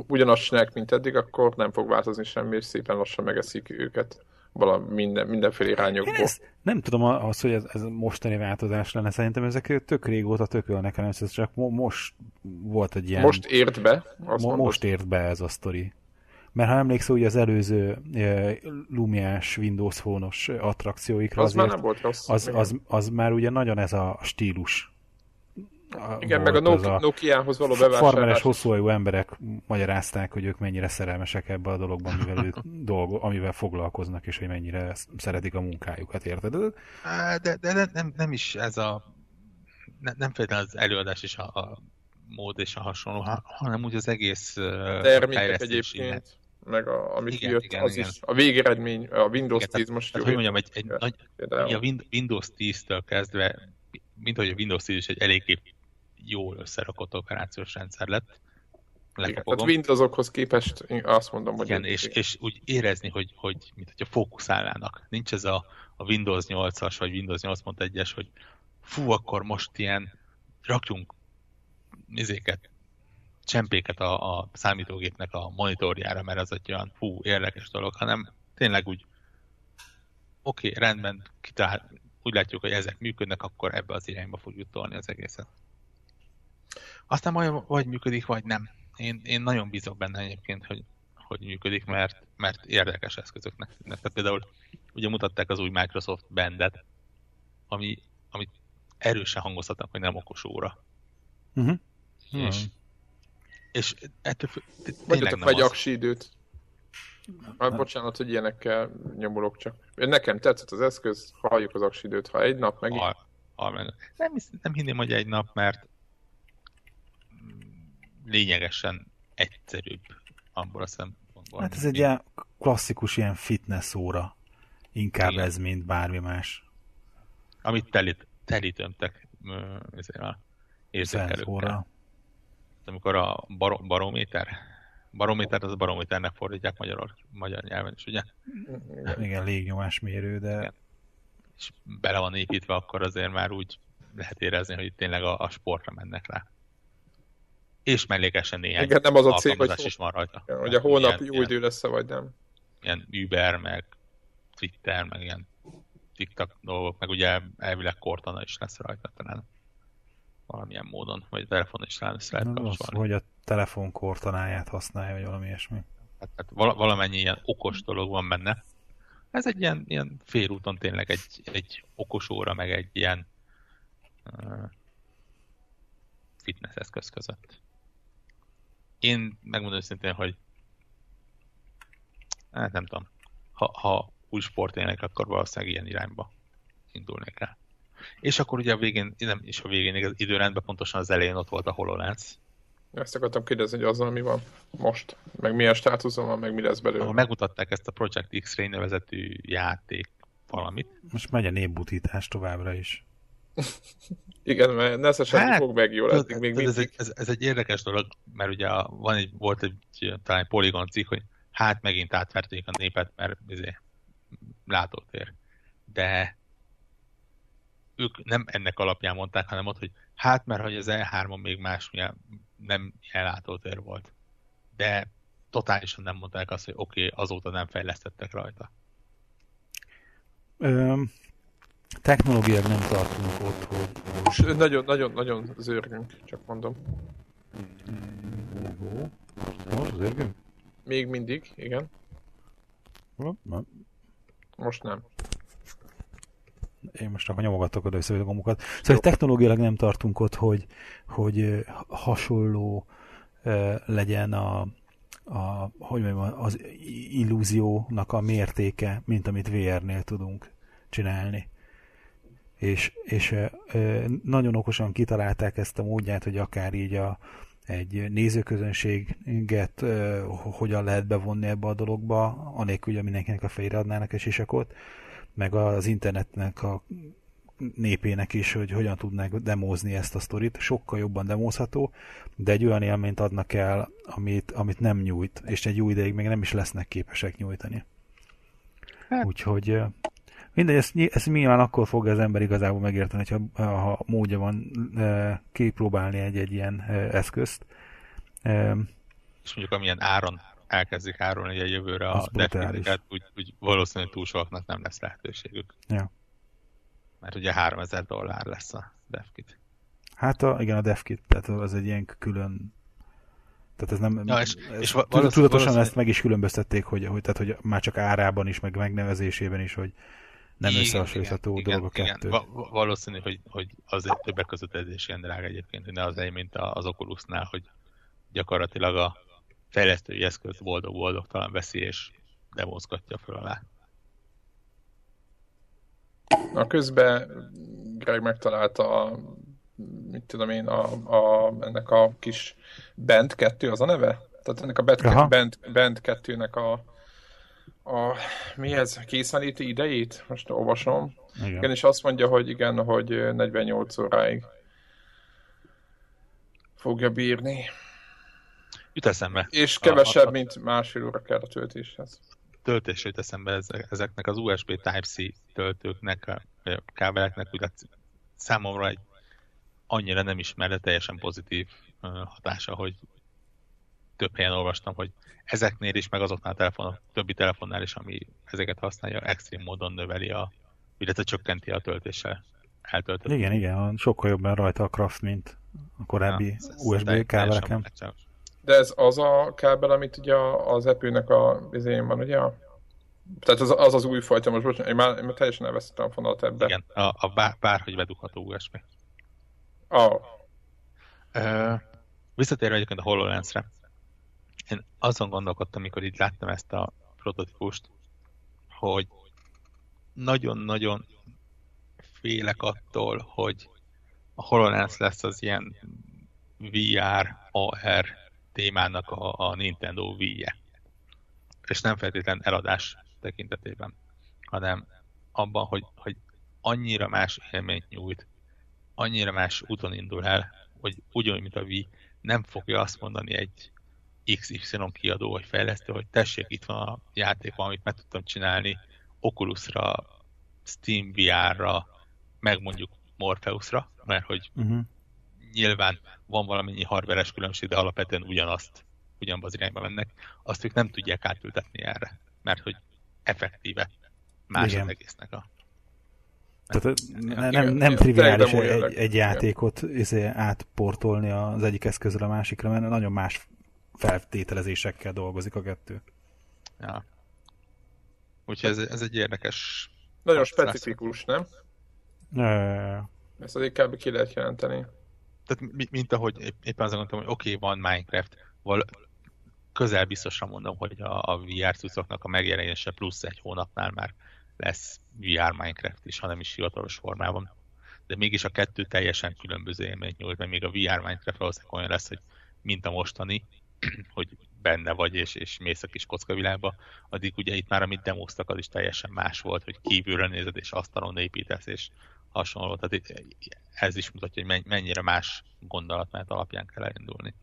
ugyanazt csinálják, mint eddig, akkor nem fog változni semmi, és szépen lassan megeszik őket valami minden, mindenféle irányokból. Én ezt nem tudom az, hogy ez, ez mostani változás lenne, szerintem ezek tök régóta tökölnek, hanem ez csak most volt egy ilyen... Most ért be? Mo- most ért be ez a sztori. Mert ha emlékszel, ugye az előző Lumiás Windows Phone-os attrakcióikra, az azért, már nem volt rossz. Az, az, az, az már ugye nagyon ez a stílus. Igen, meg a Nokia, Nokia-hoz való bevásárlás. Farmeres, hosszúajú emberek magyarázták, hogy ők mennyire szerelmesek ebbe a dologban, amivel, ők <laughs> dolgo, amivel foglalkoznak, és hogy mennyire szeretik a munkájukat, érted? De, de nem, nem, nem is ez a... Nem, nem feltétlenül az előadás és a, a mód és a hasonló, hanem úgy az egész Termékek egyébként meg a, amit igen, jött, igen, az igen. is a végeredmény, a Windows igen, 10 most jó. Hogy mondjam, egy, egy nagy, a Windows 10-től kezdve, mint hogy a Windows 10 is egy eléggé jól összerakott operációs rendszer lett. Igen, tehát Windowsokhoz képest azt mondom, hogy... Igen, és, és úgy érezni, hogy, hogy mint hogyha fókuszálnának. Nincs ez a, a Windows 8-as, vagy Windows 8.1-es, hogy fú, akkor most ilyen rakjunk nézéket csempéket a, a számítógépnek a monitorjára, mert az egy olyan fú, érdekes dolog, hanem tényleg úgy oké, okay, rendben, kitál, úgy látjuk, hogy ezek működnek, akkor ebbe az irányba fogjuk tolni az egészet. Aztán majd vagy működik, vagy nem. Én, én nagyon bízok benne egyébként, hogy, hogy működik, mert, mert érdekes eszközöknek. Tehát például ugye mutatták az új Microsoft Bandet, ami, amit erősen hangoztatnak, hogy nem okos óra. Uh-huh. És, és ettől tényleg vagy aksi időt. Hát bocsánat, hogy ilyenekkel nyomulok csak. Nekem tetszett az eszköz, halljuk az aksi időt, ha egy nap meg... Ha, ha, nem, nem hinném, hogy egy nap, mert lényegesen egyszerűbb abból a szempontból. Hát ez egy ilyen klasszikus ilyen fitness óra. Inkább Igen. ez, mint bármi más. Amit telít, telítömtek ezért a érzékelőkkel amikor a bar- barométer, barométer az barométernek fordítják magyar, magyar nyelven is, ugye? Igen, légnyomásmérő, de... Igen. És bele van építve, akkor azért már úgy lehet érezni, hogy tényleg a, a sportra mennek rá. És mellékesen néhány Igen, nem az a cég, hogy, is van rajta. Igen, hogy a hónap ilyen, jó idő lesz vagy nem. Ilyen Uber, meg Twitter, meg ilyen TikTok dolgok, meg ugye elvileg Cortana is lesz rajta talán valamilyen módon, vagy a telefon is rá lehet kapcsolni. Hogy a telefon kortanáját használja, vagy valami ilyesmi. Hát, hát valamennyi ilyen okos dolog van benne. Ez egy ilyen, ilyen félúton tényleg egy, egy okos óra, meg egy ilyen uh, fitness eszköz között. Én megmondom őszintén, hogy hát nem tudom. ha, ha új sport élnek, akkor valószínűleg ilyen irányba indulnék el. És akkor ugye a végén, nem is a végén, az időrendben pontosan az elején ott volt a HoloLens. Ezt akartam kérdezni, hogy azon mi van most, meg milyen státuszon van, meg mi lesz belőle. Ahol megmutatták ezt a Project X-Ray nevezetű játék valamit. Most megy a népbutítás továbbra is. Igen, mert Neszesen hát, fog meg jól eddig még ez, egy, ez, ez, egy érdekes dolog, mert ugye van egy, volt egy talán egy poligon cikk, hogy hát megint átverték a népet, mert izé, látótér. De ők nem ennek alapján mondták, hanem ott, hogy hát mert hogy az E3-on még más nem ilyen látótér volt. De totálisan nem mondták azt, hogy oké, okay, azóta nem fejlesztettek rajta. Ö, technológiák nem tartunk ott, hogy... Nagyon-nagyon-nagyon zörgünk, csak mondom. Most zörgünk? Még mindig, igen. Most nem. Én most csak nyomogatok oda össze a gomokat. Szóval technológiailag nem tartunk ott, hogy, hogy hasonló legyen a, a, hogy mondjam, az illúziónak a mértéke, mint amit VR-nél tudunk csinálni. És, és nagyon okosan kitalálták ezt a módját, hogy akár így a, egy nézőközönséget hogyan lehet bevonni ebbe a dologba, anélkül, hogy mindenkinek a fejére adnának egy sisakot, meg az internetnek a népének is, hogy hogyan tudnák demózni ezt a sztorit. Sokkal jobban demózható, de egy olyan élményt adnak el, amit, amit nem nyújt, és egy jó ideig még nem is lesznek képesek nyújtani. Hát. Úgyhogy mindegy, ezt, ezt nyilván akkor fog az ember igazából megérteni, hogyha ha módja van kipróbálni egy-egy ilyen eszközt. És mondjuk amilyen áron elkezdik árulni a jövőre a definiket, úgy, úgy valószínűleg túl soknak nem lesz lehetőségük. Ja. Mert ugye 3000 dollár lesz a DevKit. Hát a, igen, a DevKit, tehát az egy ilyen külön tehát ez nem... Ja, és, és tudatosan valószínű... ezt meg is különböztették, hogy, hogy, tehát, hogy már csak árában is, meg megnevezésében is, hogy nem összehasonlítható dolog a kettő. Igen, valószínű, hogy, hogy azért többek között ez is ilyen drága egyébként, hogy ne az egy, mint az Oculusnál, hogy gyakorlatilag a fejlesztői eszköz boldog-boldogtalan veszi és demozgatja föl alá. A közben Greg megtalálta a, mit tudom én, a, a, ennek a kis Band 2, az a neve? Tehát ennek a Band, Band, Band 2-nek a, a mi ez, készenléti idejét? Most olvasom. Igen. igen, és azt mondja, hogy igen, hogy 48 óráig fogja bírni. Jut eszembe. És kevesebb, a, a, mint másfél óra kell a töltéshez. Töltés jut eszembe ezeknek az USB Type-C töltőknek, vagy a kábeleknek, úgy számomra egy annyira nem ismer, de teljesen pozitív hatása, hogy több helyen olvastam, hogy ezeknél is, meg azoknál a telefon, többi telefonnál is, ami ezeket használja, extrém módon növeli a, illetve csökkenti a töltéssel eltöltött. Igen, igen, sokkal jobban rajta a Craft, mint a korábbi ja, USB kábeleken. De ez az a kábel, amit ugye az Apple-nek a izén van, ugye? Tehát az az, az új fajta, most bocsánat, én már, én már teljesen elvesztettem a fonalat ebbe. Igen, a, a bár, bárhogy bedugható USB. Ah. Uh, visszatérve egyébként a HoloLens-re. Én azon gondolkodtam, amikor itt láttam ezt a prototípust, hogy nagyon-nagyon félek attól, hogy a HoloLens lesz az ilyen VR, AR témának a, a Nintendo Wii-je. És nem feltétlen eladás tekintetében, hanem abban, hogy, hogy annyira más élményt nyújt, annyira más úton indul el, hogy ugyanúgy, mint a Wii, nem fogja azt mondani egy XY kiadó vagy fejlesztő, hogy tessék, itt van a játék, amit meg tudtam csinálni Oculusra, Steam VR-ra, meg mondjuk Morpheusra, mert hogy uh-huh. Nyilván van valamennyi hardveres különbség, de alapvetően ugyanazt, ugyanabban az irányba mennek, azt ők nem tudják átültetni erre, mert hogy effektíve más Igen. az egésznek a tehát nem, nem, nem triviális egy, egy játékot izé, átportolni az egyik eszközre a másikra, mert nagyon más feltételezésekkel dolgozik a kettő. Ja. Úgyhogy ez, ez egy érdekes... Nagyon specifikus, nem? Ne. Ezt azért kb. ki lehet jelenteni. Tehát mint ahogy éppen azon gondoltam, hogy oké, okay, van Minecraft, val közel biztosan mondom, hogy a, a VR cuccoknak a megjelenése plusz egy hónapnál már lesz VR Minecraft is, hanem is hivatalos formában. De mégis a kettő teljesen különböző élményt nyújt, mert még a VR Minecraft valószínűleg olyan lesz, hogy mint a mostani, <clears throat> hogy benne vagy és, és mész a kis kockavilágba, addig ugye itt már amit demoztak, az is teljesen más volt, hogy kívülre nézed és asztalon építesz és hasonló. Tehát itt, ez is mutatja, hogy mennyire más gondolatmenet alapján kell elindulni.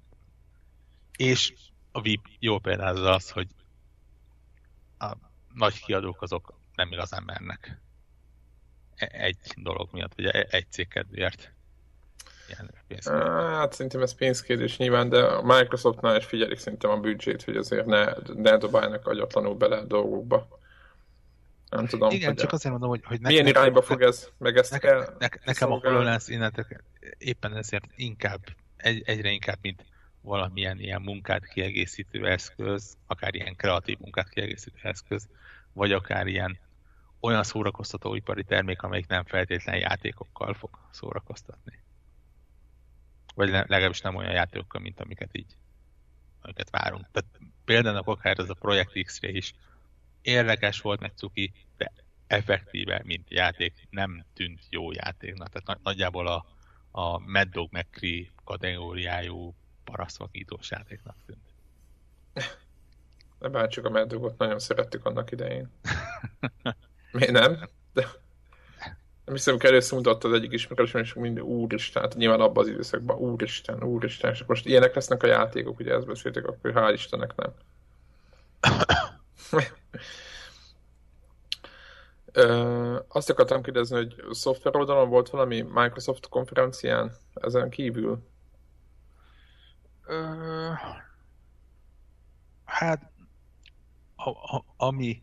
És a VIP jó például az, hogy a nagy kiadók azok nem igazán mernek e- egy dolog miatt, vagy e- egy cég kedvéért. Hát szerintem ez pénzkérdés nyilván, de a Microsoftnál is figyelik szerintem a büdzsét, hogy azért ne, ne dobáljanak agyatlanul bele a dolgokba. Nem tudom. Igen, csak azért mondom, hogy, hogy milyen nekem, irányba fog ez, meg ezt nekem, kell ne, Nekem a HoloLens innentől éppen ezért inkább, egy, egyre inkább, mint valamilyen ilyen munkát kiegészítő eszköz, akár ilyen kreatív munkát kiegészítő eszköz, vagy akár ilyen olyan szórakoztató ipari termék, amelyik nem feltétlen játékokkal fog szórakoztatni. Vagy legalábbis nem olyan játékokkal, mint amiket így amiket várunk. Tehát például akár ez a Projekt x is érdekes volt, meg cuki, de effektíve, mint játék, nem tűnt jó játéknak. Tehát nagyjából a, a Mad Dog McCree kategóriájú parasztvakítós játéknak tűnt. De bárcsak a Mad Dogot nagyon szerettük annak idején. Miért nem? Nem hiszem, hogy először mutatta az egyik ismerősöm, és mind úristen, hát nyilván abban az időszakban, úristen, úristen, és most ilyenek lesznek a játékok, ugye ezt beszéltek, akkor hál' Istennek nem. Ö, azt akartam kérdezni, hogy szoftver oldalon volt valami Microsoft konferencián ezen kívül? Ö, hát, a, a, ami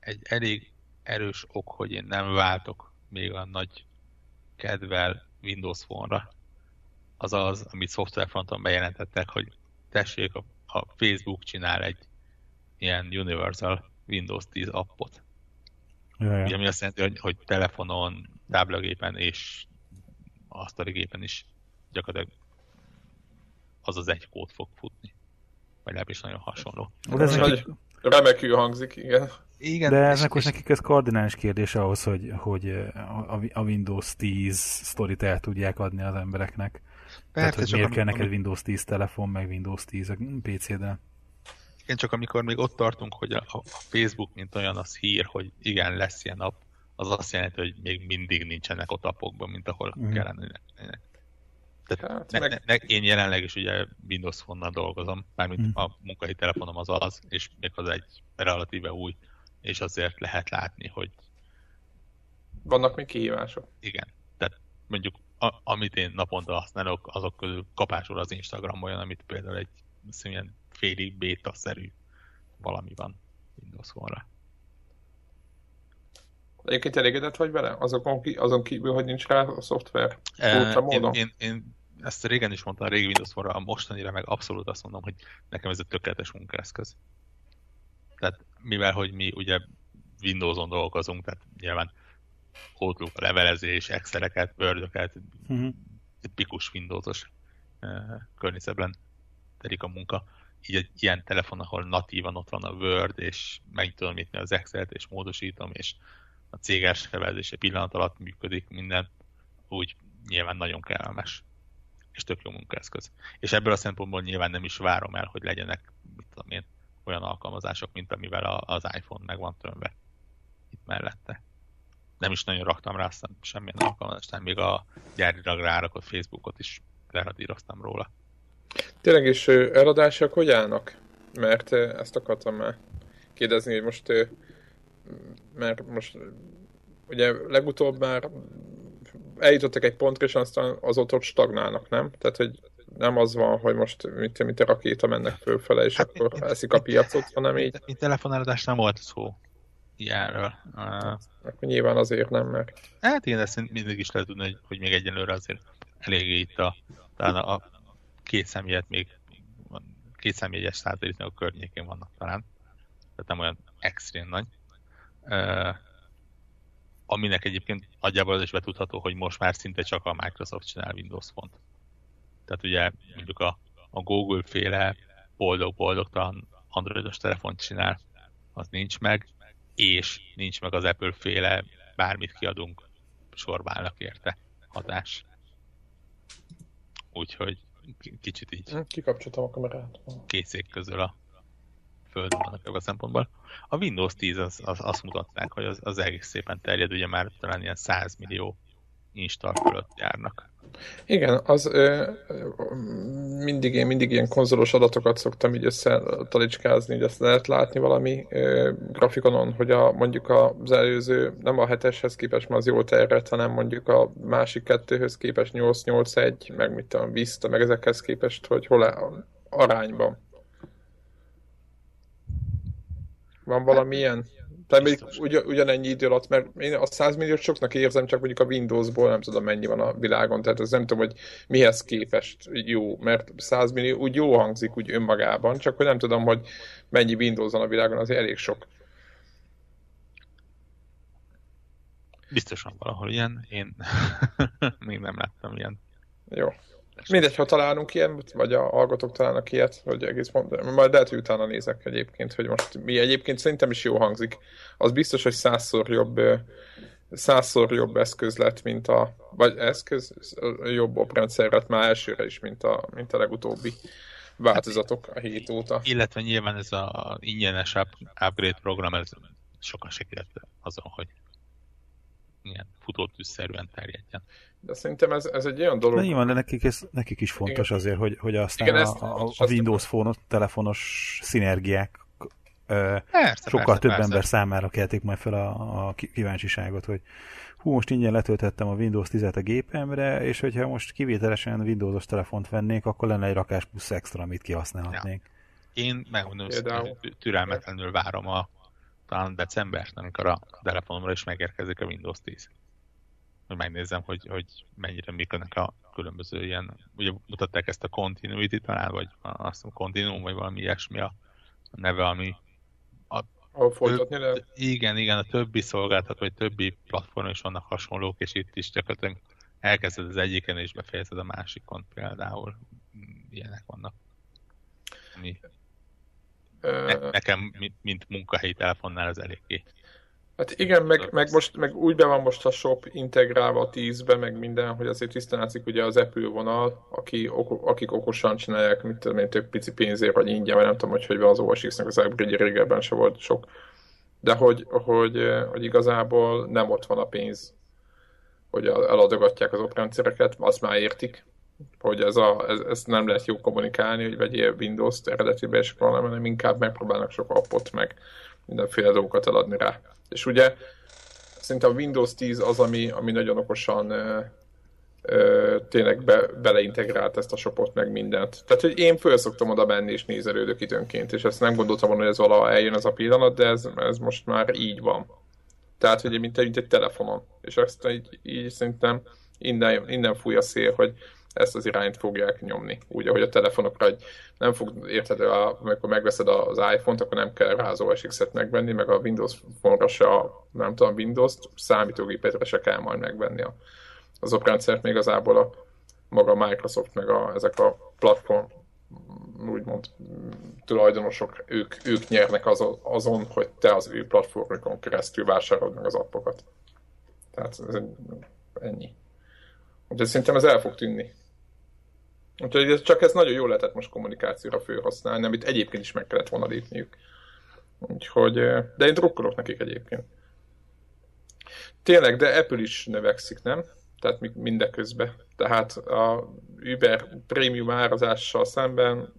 egy elég erős ok, hogy én nem váltok még a nagy kedvel Windows Phone-ra, az az, amit szoftverfronton bejelentettek, hogy tessék, a, a Facebook csinál egy ilyen Universal Windows 10 appot. Ja, ja. Ami azt jelenti, hogy, hogy telefonon, táblagépen és asztali gépen is gyakorlatilag az az egy kód fog futni. Vagy legalábbis nagyon hasonló. De ez nekik... Remekül hangzik, igen. Igen, De ez most nekik ez kardinális kérdés ahhoz, hogy, hogy a Windows 10 sztorit el tudják adni az embereknek. Persze, Tehát, hogy miért kell neked Windows 10 telefon, meg Windows 10 PC-de. Igen, csak amikor még ott tartunk, hogy a, a Facebook, mint olyan, az hír, hogy igen, lesz ilyen nap, az azt jelenti, hogy még mindig nincsenek ott appokban, mint ahol mm. kellene lennének. Tehát hát, ne, meg... ne, én jelenleg is ugye Windows phone dolgozom, mármint mm. a munkai telefonom az az, és még az egy relatíve új, és azért lehet látni, hogy vannak még kihívások. Igen. Tehát mondjuk, a, amit én naponta használok, azok közül kapásul az Instagram olyan, amit például egy ilyen félig béta-szerű valami van Windows Phone-ra. Egyébként elégedett vagy vele? Azokon, ki, azon kívül, hogy nincs rá a szoftver? E, én, én, én, ezt régen is mondtam a régi Windows Phone-ra, a mostanira meg abszolút azt mondom, hogy nekem ez egy tökéletes munkaeszköz. Tehát mivel, hogy mi ugye Windows-on dolgozunk, tehát nyilván Outlook, a levelezés, Exceleket, Word-öket, uh-huh. tipikus Windows-os uh, környezetben telik a munka így egy ilyen telefon, ahol natívan ott van a Word, és meg tudom nyitni az Excel-t, és módosítom, és a céges egy pillanat alatt működik minden, úgy nyilván nagyon kellemes, és tök jó munkaeszköz. És ebből a szempontból nyilván nem is várom el, hogy legyenek, mit tudom én, olyan alkalmazások, mint amivel az iPhone meg van tömve itt mellette. Nem is nagyon raktam rá semmilyen alkalmazást, még a gyárilag rárakott Facebookot is leradíroztam róla. Tényleg is eladások hogy állnak? Mert ezt akartam már kérdezni, hogy most mert most ugye legutóbb már eljutottak egy pontra, és aztán azóta ott stagnálnak, nem? Tehát, hogy nem az van, hogy most mint, mint a rakéta mennek fölfele, és hát, akkor mint, eszik a piacot, hanem így. Mint telefonálás nem volt szó ilyenről. Uh, akkor nyilván azért nem, mert... Hát én ezt mindig is lehet tudni, hogy, hogy még egyenlőre azért eléggé itt a, talán a, két személyet még két személyes százaléknak a környékén vannak talán. Tehát nem olyan extrém nagy. Uh, aminek egyébként nagyjából az is betudható, hogy most már szinte csak a Microsoft csinál Windows font. Tehát ugye mondjuk a, a Google féle boldog-boldogtalan androidos telefont csinál, az nincs meg, és nincs meg az Apple féle bármit kiadunk, sorbálnak érte hatás. Úgyhogy kicsit így. Kikapcsoltam a kamerát. Két szék közül a földön vannak a szempontból. A Windows 10 az, az, azt mutatták, hogy az, az egész szépen terjed, ugye már talán ilyen 100 millió install fölött járnak. Igen, az ö, mindig, én mindig ilyen konzolos adatokat szoktam így összetalicskázni, hogy azt lehet látni valami ö, grafikonon, hogy a, mondjuk az előző, nem a heteshez képest, mert az jól terjedt, hanem mondjuk a másik kettőhöz képest 881, meg mit tudom, Vista, meg ezekhez képest, hogy hol a arányban. Van valami ilyen? Tehát még ugy, ugyanennyi idő alatt, mert én a 100 milliót soknak érzem, csak mondjuk a Windowsból nem tudom mennyi van a világon, tehát ez nem tudom, hogy mihez képest jó, mert 100 millió úgy jó hangzik úgy önmagában, csak hogy nem tudom, hogy mennyi Windows van a világon, az elég sok. Biztosan valahol ilyen, én <laughs> még nem láttam ilyen. Jó. Mindegy, ha találunk ilyen, vagy a hallgatók találnak ilyet, hogy egész pont, majd lehet, hogy utána nézek egyébként, hogy most mi egyébként szerintem is jó hangzik. Az biztos, hogy százszor jobb százszor jobb eszköz lett, mint a, vagy eszköz, jobb oprendszer lett már elsőre is, mint a, mint a legutóbbi változatok a hét óta. Illetve nyilván ez a ingyenes upgrade program, ez sokan segített azon, hogy ilyen futótűszerűen terjedjen. De szerintem ez, ez egy olyan dolog... De nyilván, de nekik, ez, nekik is fontos Igen. azért, hogy, hogy aztán Igen, a, a, a Windows Phone telefonos szinergiák persze, sokkal persze, több persze. ember számára keltik majd fel a, a kíváncsiságot, hogy hú, most ingyen letöltettem a Windows 10-et a gépemre, és hogyha most kivételesen Windows-os telefont vennék, akkor lenne egy rakás plusz extra, amit kihasználhatnék. Ja. Én megmondom, hogy türelmetlenül várom a talán decembert, amikor a telefonomra is megérkezik a Windows 10 hogy megnézem, hogy, hogy mennyire működnek a különböző ilyen, ugye mutatták ezt a continuity talán, vagy azt hiszem continuum, vagy valami ilyesmi a neve, ami a, a folytatni több, lehet? Igen, igen, a többi szolgáltató, vagy többi platform is vannak hasonlók, és itt is gyakorlatilag elkezded az egyiken, és befejezed a másikon például. Ilyenek vannak. Mi, ne, nekem, mint munkahelyi telefonnál az eléggé Hát igen, meg, meg, most, meg úgy be van most a shop integrálva a 10-be, meg minden, hogy azért tisztán látszik ugye az Apple vonal, aki, ok, akik okosan csinálják, mit tudom én, több pici pénzért, vagy ingyen, vagy nem tudom, hogy hogy van az OSX-nek az upgrade régebben se volt sok. De hogy, hogy, hogy igazából nem ott van a pénz, hogy eladogatják az oprendszereket, azt már értik, hogy ez, a, ez, ez nem lehet jó kommunikálni, hogy vegyél Windows-t eredetibe, és valami, hanem inkább megpróbálnak sok appot, meg mindenféle dolgokat eladni rá. És ugye szerintem a Windows 10 az, ami, ami nagyon okosan ö, ö, tényleg be, beleintegrált ezt a shopot, meg mindent. Tehát, hogy én föl szoktam oda menni és nézelődök időnként, és ezt nem gondoltam volna, hogy ez valaha eljön ez a pillanat, de ez, ez most már így van. Tehát, hogy mint mint egy telefonon. És ezt így, így szerintem innen, innen fúj a szél, hogy ezt az irányt fogják nyomni. Úgy, ahogy a telefonokra egy, nem fog, érted, amikor megveszed az iPhone-t, akkor nem kell rá az OS megvenni, meg a Windows phone se, a, nem tudom, Windows-t, számítógépedre se kell majd megvenni a, az oprendszert, még igazából a maga Microsoft, meg a, ezek a platform úgymond tulajdonosok, ők, ők nyernek azon, azon, hogy te az ő platformokon keresztül vásárolod meg az appokat. Tehát ez ennyi. Úgyhogy szerintem ez el fog tűnni. Úgyhogy ez, csak ez nagyon jól lehetett most kommunikációra felhasználni, amit egyébként is meg kellett volna lépniük. Úgyhogy, de én drukkolok nekik egyébként. Tényleg, de Apple is növekszik, nem? Tehát mindeközben. Tehát a Uber prémium árazással szemben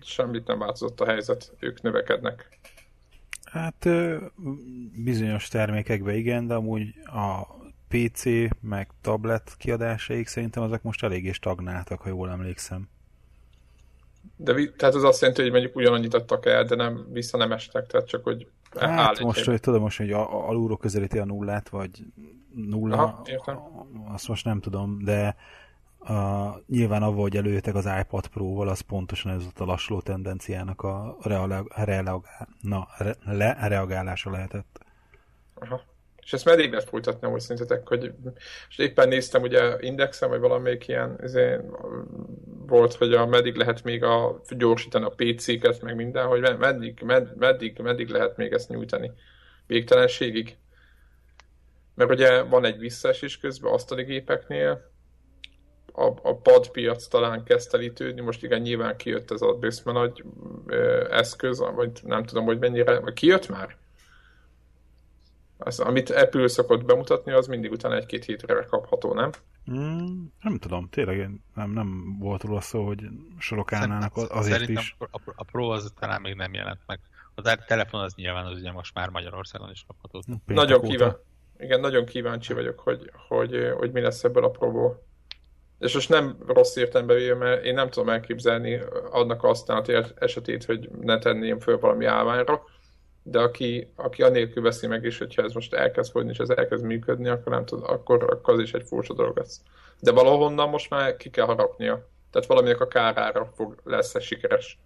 semmit nem változott a helyzet, ők növekednek. Hát bizonyos termékekben igen, de amúgy a PC, meg tablet kiadásaik szerintem azok most eléggé stagnáltak, ha jól emlékszem. De tehát az azt jelenti, hogy mondjuk ugyanannyit adtak el, de nem, vissza nem estek, tehát csak hogy Hát most, hogy tudom most, hogy alulról közelíti a nullát, vagy nulla, Aha, azt most nem tudom, de a, nyilván avval, hogy előjöttek az iPad Pro-val, az pontosan ez a lassuló tendenciának a reagálása lehetett. Aha. És ezt meddig lehet folytatni, hogy szerintetek, hogy és éppen néztem ugye indexem, vagy valamelyik ilyen ezért, volt, hogy a meddig lehet még a, gyorsítani a PC-ket, meg minden, hogy meddig, med, meddig, meddig lehet még ezt nyújtani. Végtelenségig. Mert ugye van egy visszaesés közben asztali gépeknél, a, a padpiac talán kezd elítődni, most igen, nyilván kijött ez a bőszme nagy ö, eszköz, vagy nem tudom, hogy mennyire, kijött már? Az, amit Apple szokott bemutatni, az mindig utána egy-két hétre kapható, nem? Mm, nem tudom, tényleg nem, nem volt róla szó, hogy sorok állnának azért Szerintem is. A, a Pro az talán még nem jelent meg. A telefon az nyilván az ugye most már Magyarországon is kapható. Nagyon kíváncsi. Igen, nagyon kíváncsi vagyok, hogy, hogy, hogy mi lesz ebből a próból. És most nem rossz értelembe véve, mert én nem tudom elképzelni annak a használati esetét, hogy ne tenném föl valami állványra, de aki, aki anélkül veszi meg is, hogyha ez most elkezd fogyni, és ez elkezd működni, akkor nem tud, akkor, akkor az is egy furcsa dolog lesz. De valahonnan most már ki kell harapnia. Tehát valaminek a kárára fog, lesz ez sikeres.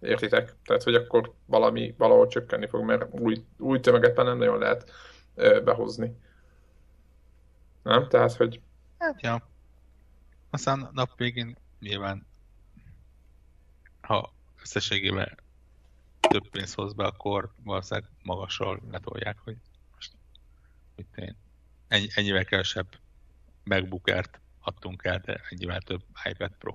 Értitek? Tehát, hogy akkor valami valahol csökkenni fog, mert új, új tömeget már nem nagyon lehet ö, behozni. Nem? Tehát, hogy Hát, ja. Aztán nap végén nyilván, ha összességében több pénzt hoz be, akkor valószínűleg magasról letolják, hogy most mit én, ennyi, ennyivel kevesebb MacBookert adtunk el, de ennyivel több iPad Pro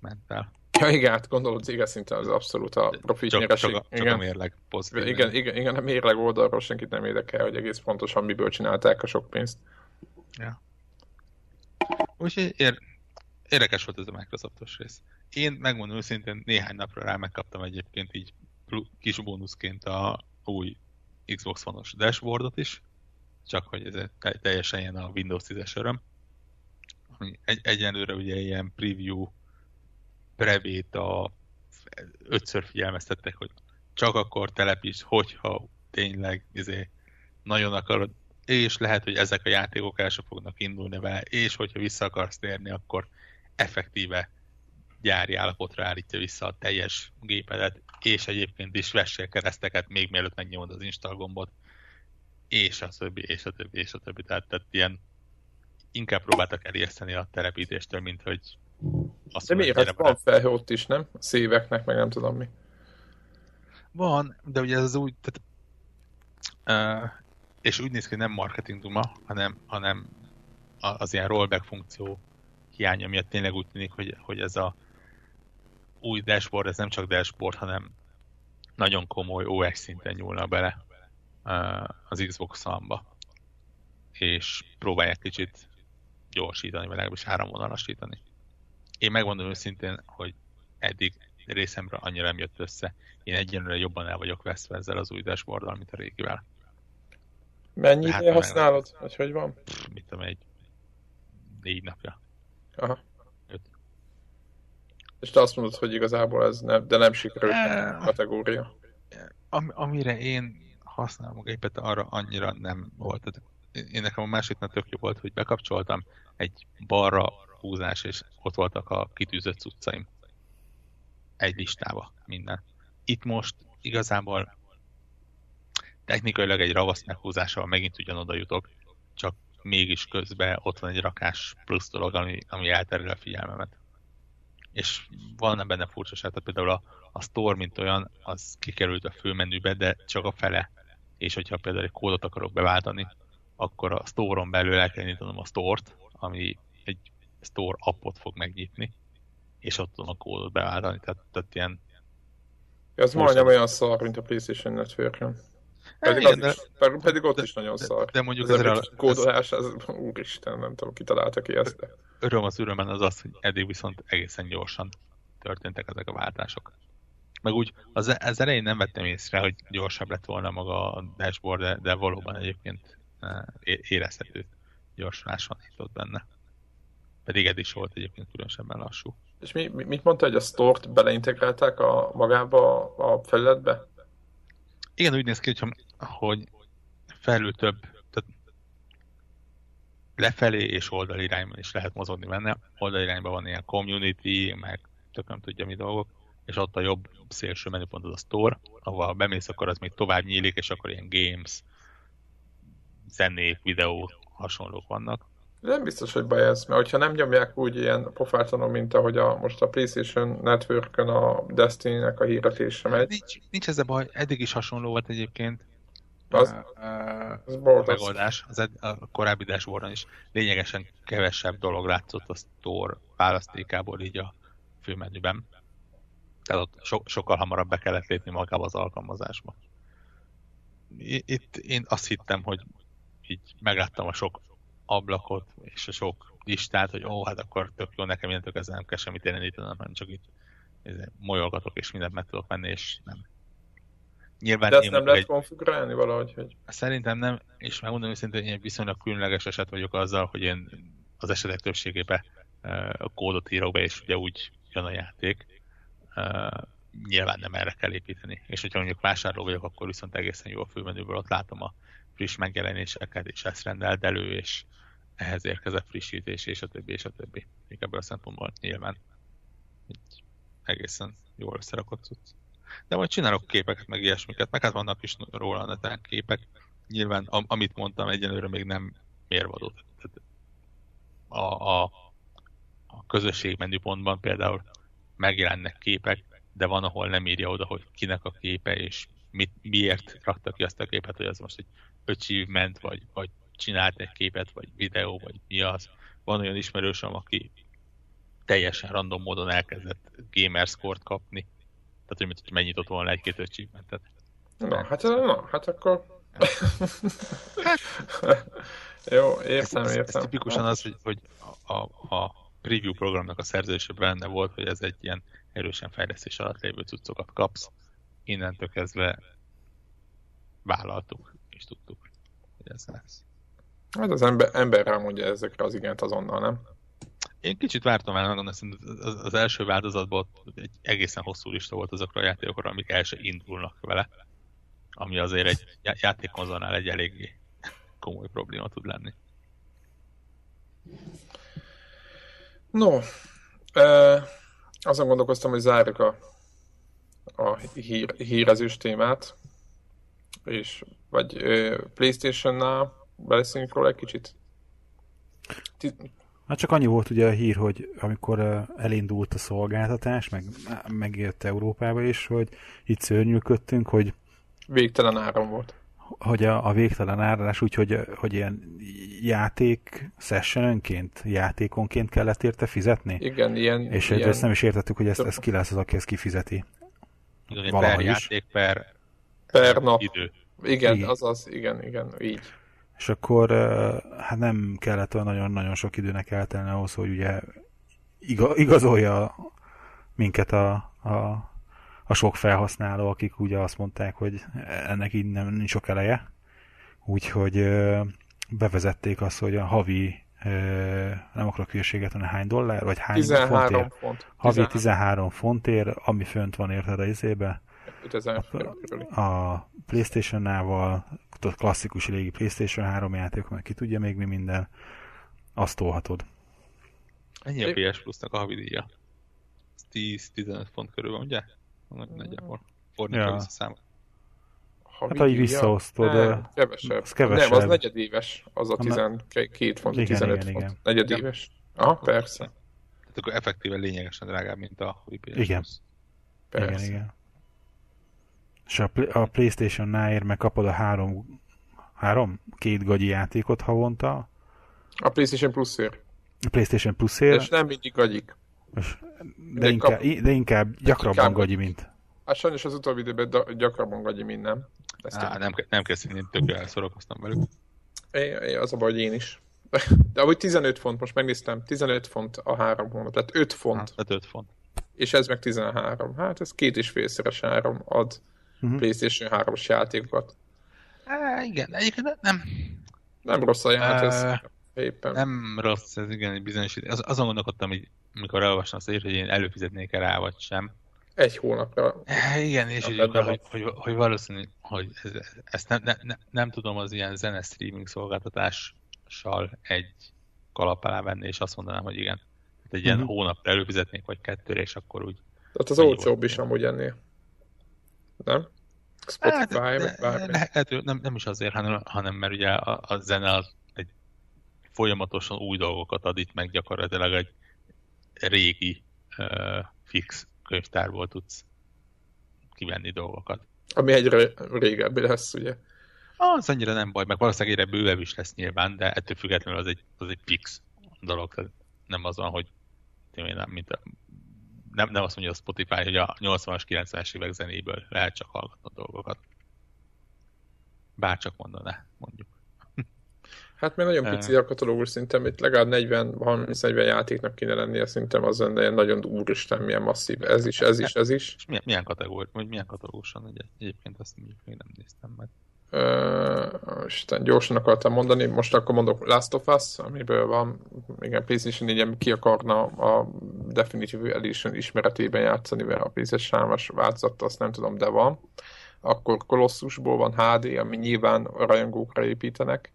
ment el. Ja, igen, hát gondolod, céges szinten az abszolút a profit Csak, nyereség. csak, a, csak a igen. mérleg pozitív. igen, igen, igen, a mérleg oldalról senkit nem érdekel, hogy egész pontosan miből csinálták a sok pénzt. Ja. Úgyhogy ér, érdekes volt ez a Microsoftos rész. Én megmondom őszintén, néhány napra rá megkaptam egyébként így kis bónuszként a új Xbox One-os dashboardot is, csak hogy ez te- teljesen ilyen a Windows 10-es öröm. Egy, egyenlőre ugye ilyen preview prebéta ötször figyelmeztettek, hogy csak akkor telepíts, hogyha tényleg izé, nagyon akarod, és lehet, hogy ezek a játékok el sem fognak indulni vele, és hogyha vissza akarsz térni, akkor effektíve gyári állapotra állítja vissza a teljes gépedet, és egyébként is vessél kereszteket még mielőtt megnyomod az install gombot, és a többi, és a többi, és a többi. Tehát, tehát ilyen inkább próbáltak elérszeni a telepítéstől, mint hogy azt De miért? Hát van felhő ott is, nem? A szíveknek, meg nem tudom mi. Van, de ugye ez az úgy, tehát, uh, és úgy néz ki, hogy nem marketing duma, hanem, hanem az ilyen rollback funkció hiánya miatt tényleg úgy tűnik, hogy, hogy ez a új dashboard, ez nem csak dashboard, hanem nagyon komoly OS szinten nyúlna bele az Xbox One-ba. És próbálják kicsit gyorsítani, vagy legalábbis áramvonalasítani. Én megmondom őszintén, hogy eddig részemre annyira nem jött össze. Én egyenlőre jobban el vagyok veszve ezzel az új dashboarddal, mint a régivel. Mennyi Hát, ideje használod? Vagy hogy van? Pff, mit tudom, egy négy napja. Aha. És te azt mondod, hogy igazából ez nem, de nem sikerült Eh. a kategória. Am, amire én használom a gépet, arra annyira nem volt. Én- nekem a másiknak tök jó volt, hogy bekapcsoltam egy balra húzás, és ott voltak a kitűzött cuccaim. Egy listába minden. Itt most igazából technikailag egy ravasz meghúzással megint ugyanoda jutok, csak mégis közben ott van egy rakás plusz dolog, ami, ami elterül a figyelmemet. És van benne furcsaság, tehát például a, a store, mint olyan, az kikerült a főmenübe, de csak a fele. És hogyha például egy kódot akarok beváltani, akkor a store-on belül el kell nyitnom a store-t, ami egy store appot fog megnyitni, és ott tudom a kódot beváltani. Tehát, tehát ilyen Ez majdnem olyan szar, mint a PlayStation Network-en. Pedig, igen, az is, pedig, pedig ott is nagyon szar. de mondjuk ez ezzel a kódolás, ez, úristen, nem tudom, ki találta ki ezt. De. öröm az örömben az az, hogy eddig viszont egészen gyorsan történtek ezek a váltások. Meg úgy az, az elején nem vettem észre, hogy gyorsabb lett volna maga a dashboard, de, de valóban egyébként é- érezhető gyorsulás van itt ott benne. Pedig eddig is volt egyébként különösebben lassú. És mi, mi, mit mondta, hogy a store-t beleintegrálták a, magába a felületbe? Igen, úgy néz ki, hogy, hogy felül több, tehát lefelé és oldalirányban is lehet mozogni benne. Oldalirányban van ilyen community, meg tök nem tudja mi dolgok, és ott a jobb szélső menüpont az a store, ahol bemész, akkor az még tovább nyílik, és akkor ilyen games, zenék, videó hasonlók vannak. Nem biztos, hogy baj ez, mert hogyha nem nyomják úgy ilyen pofátlanul, mint ahogy a, most a PlayStation network a Destiny-nek a híretése megy. Nincs, nincs ez a baj, eddig is hasonló volt egyébként. Az, az a megoldás, az ed, a korábbi dashboardon is lényegesen kevesebb dolog látszott a store választékából így a főmenüben. Tehát ott so, sokkal hamarabb be kellett lépni magába az alkalmazásba. Itt én azt hittem, hogy így megláttam a sok ablakot és a sok listát, hogy ó, hát akkor tök jó, nekem mindentől ezzel nem kell semmit jelenítenem, hanem csak itt molyolgatok és mindent meg tudok menni, és nem. Nyilván De ezt nem lehet egy... konfigurálni valahogy? Hogy... Szerintem nem, és megmondom őszintén, hogy én viszonylag különleges eset vagyok azzal, hogy én az esetek többségében a kódot írok be, és ugye úgy jön a játék. nyilván nem erre kell építeni. És hogyha mondjuk vásárló vagyok, akkor viszont egészen jó a főmenüből ott látom a friss megjelenéseket, és ezt rendelt elő, és ehhez érkezett frissítés, és a többi, és a többi. Még ebből a szempontból nyilván egy egészen jól összerakott cucc. De majd csinálok képeket, meg ilyesmiket, meg hát vannak is róla a neten képek. Nyilván, am- amit mondtam, egyenlőre még nem mérvadó. A, a, a közösség menüpontban például megjelennek képek, de van, ahol nem írja oda, hogy kinek a képe, és mit, miért rakta ki azt a képet, hogy az most egy achievement, vagy, vagy csinált egy képet, vagy videó, vagy mi az. Van olyan ismerősöm, aki teljesen random módon elkezdett gamer score kapni. Tehát, hogy, hogy mennyit volna egy-két achievementet. Na, hát, na, hát akkor... <laughs> Jó, értem, ez, értem. Ez, ez tipikusan az, hogy, hogy a, a preview programnak a szerződésében benne volt, hogy ez egy ilyen erősen fejlesztés alatt lévő cuccokat kapsz. Innentől kezdve vállaltuk, és tudtuk, hogy ez lesz. Hát az ember, ember rámondja ezekre az igent azonnal, nem? Én kicsit vártam el, megmondom, az, az első változatban egy egészen hosszú lista volt azokra a játékokra, amik el se indulnak vele. Ami azért egy játékkonzolnál egy eléggé komoly probléma tud lenni. No, eh, azon gondolkoztam, hogy zárjuk a, a hír, hírezős témát, és vagy eh, Playstation-nál beszéljünk róla egy kicsit. Hát csak annyi volt ugye a hír, hogy amikor elindult a szolgáltatás, meg megért Európába is, hogy itt szörnyűködtünk, hogy végtelen áram volt. Hogy a, a végtelen áradás úgy, hogy, ilyen játék sessionönként, játékonként kellett érte fizetni? Igen, ilyen... És ilyen... ezt nem is értettük, hogy ezt, ez ki lesz az, aki ezt kifizeti. Igen, per is. játék, per, per nap. idő. Igen, igen, azaz, igen, igen, így és akkor hát nem kellett olyan nagyon-nagyon sok időnek eltelni ahhoz, hogy ugye igazolja minket a, a, a sok felhasználó, akik ugye azt mondták, hogy ennek így nem nincs sok eleje. Úgyhogy bevezették azt, hogy a havi nem akarok hülyeséget, hanem hány dollár, vagy hány 13 fontért? Font. Havi 13 fontért, ami fönt van érted a izébe. A Playstation-nál klasszikus régi Playstation 3 játék, meg ki tudja még mi minden, azt tolhatod. Ennyi a PS Plus-nak a havidíja? 10-15 font körül van, ugye? Nagyjából. Fordítva ja. visszaszámol. Hát, ha így visszaosztod, nem, kevesebb. Az kevesebb. Nem, az negyedéves, az a 12 font, igen, 15 igen, font. Igen. Negyedéves. Aha, persze. Tehát akkor effektíven lényegesen drágább, mint a PS Igen. Persze. Igen, igen és a, a Playstation-nál meg kapod a három, három? Két gagyi játékot havonta. A Playstation Plus-ért. A Playstation Plus-ért. És nem mindig gagyik. És, de, de, inkább, kap... de inkább gyakrabban inkább gagyi, mint. Hát sajnos az utóbbi időben gyakrabban gagyi, mint nem. Ezt Á, nem, nem kell színni, tökre elszorokoztam velük. É, é, az a baj, hogy én is. <laughs> De ahogy 15 font, most megnéztem, 15 font a három hónap, tehát 5 font. Hát, tehát 5 font. És ez meg 13. Hát ez két és félszeres áram ad uh-huh. PlayStation 3-os játékokat. Há, igen, egyébként nem. Nem rossz a játék, ez éppen. Nem rossz, ez igen, egy bizonyos idő. Az, azon gondolkodtam, hogy mikor elolvastam azt, hogy én előfizetnék -e rá, vagy sem. Egy hónapra. Igen, és hogy, hogy, hogy, hogy valószínű, hogy ez, ezt nem, ne, ne, nem tudom az ilyen zene streaming szolgáltatással egy kalap alá venni, és azt mondanám, hogy igen. Hát egy ilyen uh-huh. hónapra előfizetnék, vagy kettőre, és akkor úgy... Tehát az olcsóbb is amúgy ennél. Nem? Spotify, hát, bármi. Lehet, nem, nem is azért, hanem, hanem mert ugye a, a zene az egy folyamatosan új dolgokat ad itt meg gyakorlatilag egy régi uh, fix könyvtárból tudsz kivenni dolgokat. Ami egyre régebbi lesz, ugye? Az annyira nem baj, meg valószínűleg egyre bővebb is lesz nyilván, de ettől függetlenül az egy, az egy fix dolog. Tehát nem az van, hogy nem, mint a, nem, nem azt mondja a Spotify, hogy a 80-as, 90-es évek zenéből lehet csak hallgatni dolgokat. Bárcsak mondaná, mondjuk. Hát mert nagyon pici a katalógus szintem, itt legalább 40-30-40 játéknak kéne lennie, szerintem az lenne nagyon úristen, milyen masszív. Ez is, ez is, ez is. És milyen, milyen kategóri, vagy milyen katalóguson egy, egyébként azt még nem néztem meg. Uh, Isten, gyorsan akartam mondani, most akkor mondok Last of Us, amiből van, igen, PlayStation 4 ki akarna a Definitive Edition ismeretében játszani, mert a PlayStation 3-as változat, azt nem tudom, de van. Akkor Colossusból van HD, ami nyilván rajongókra építenek,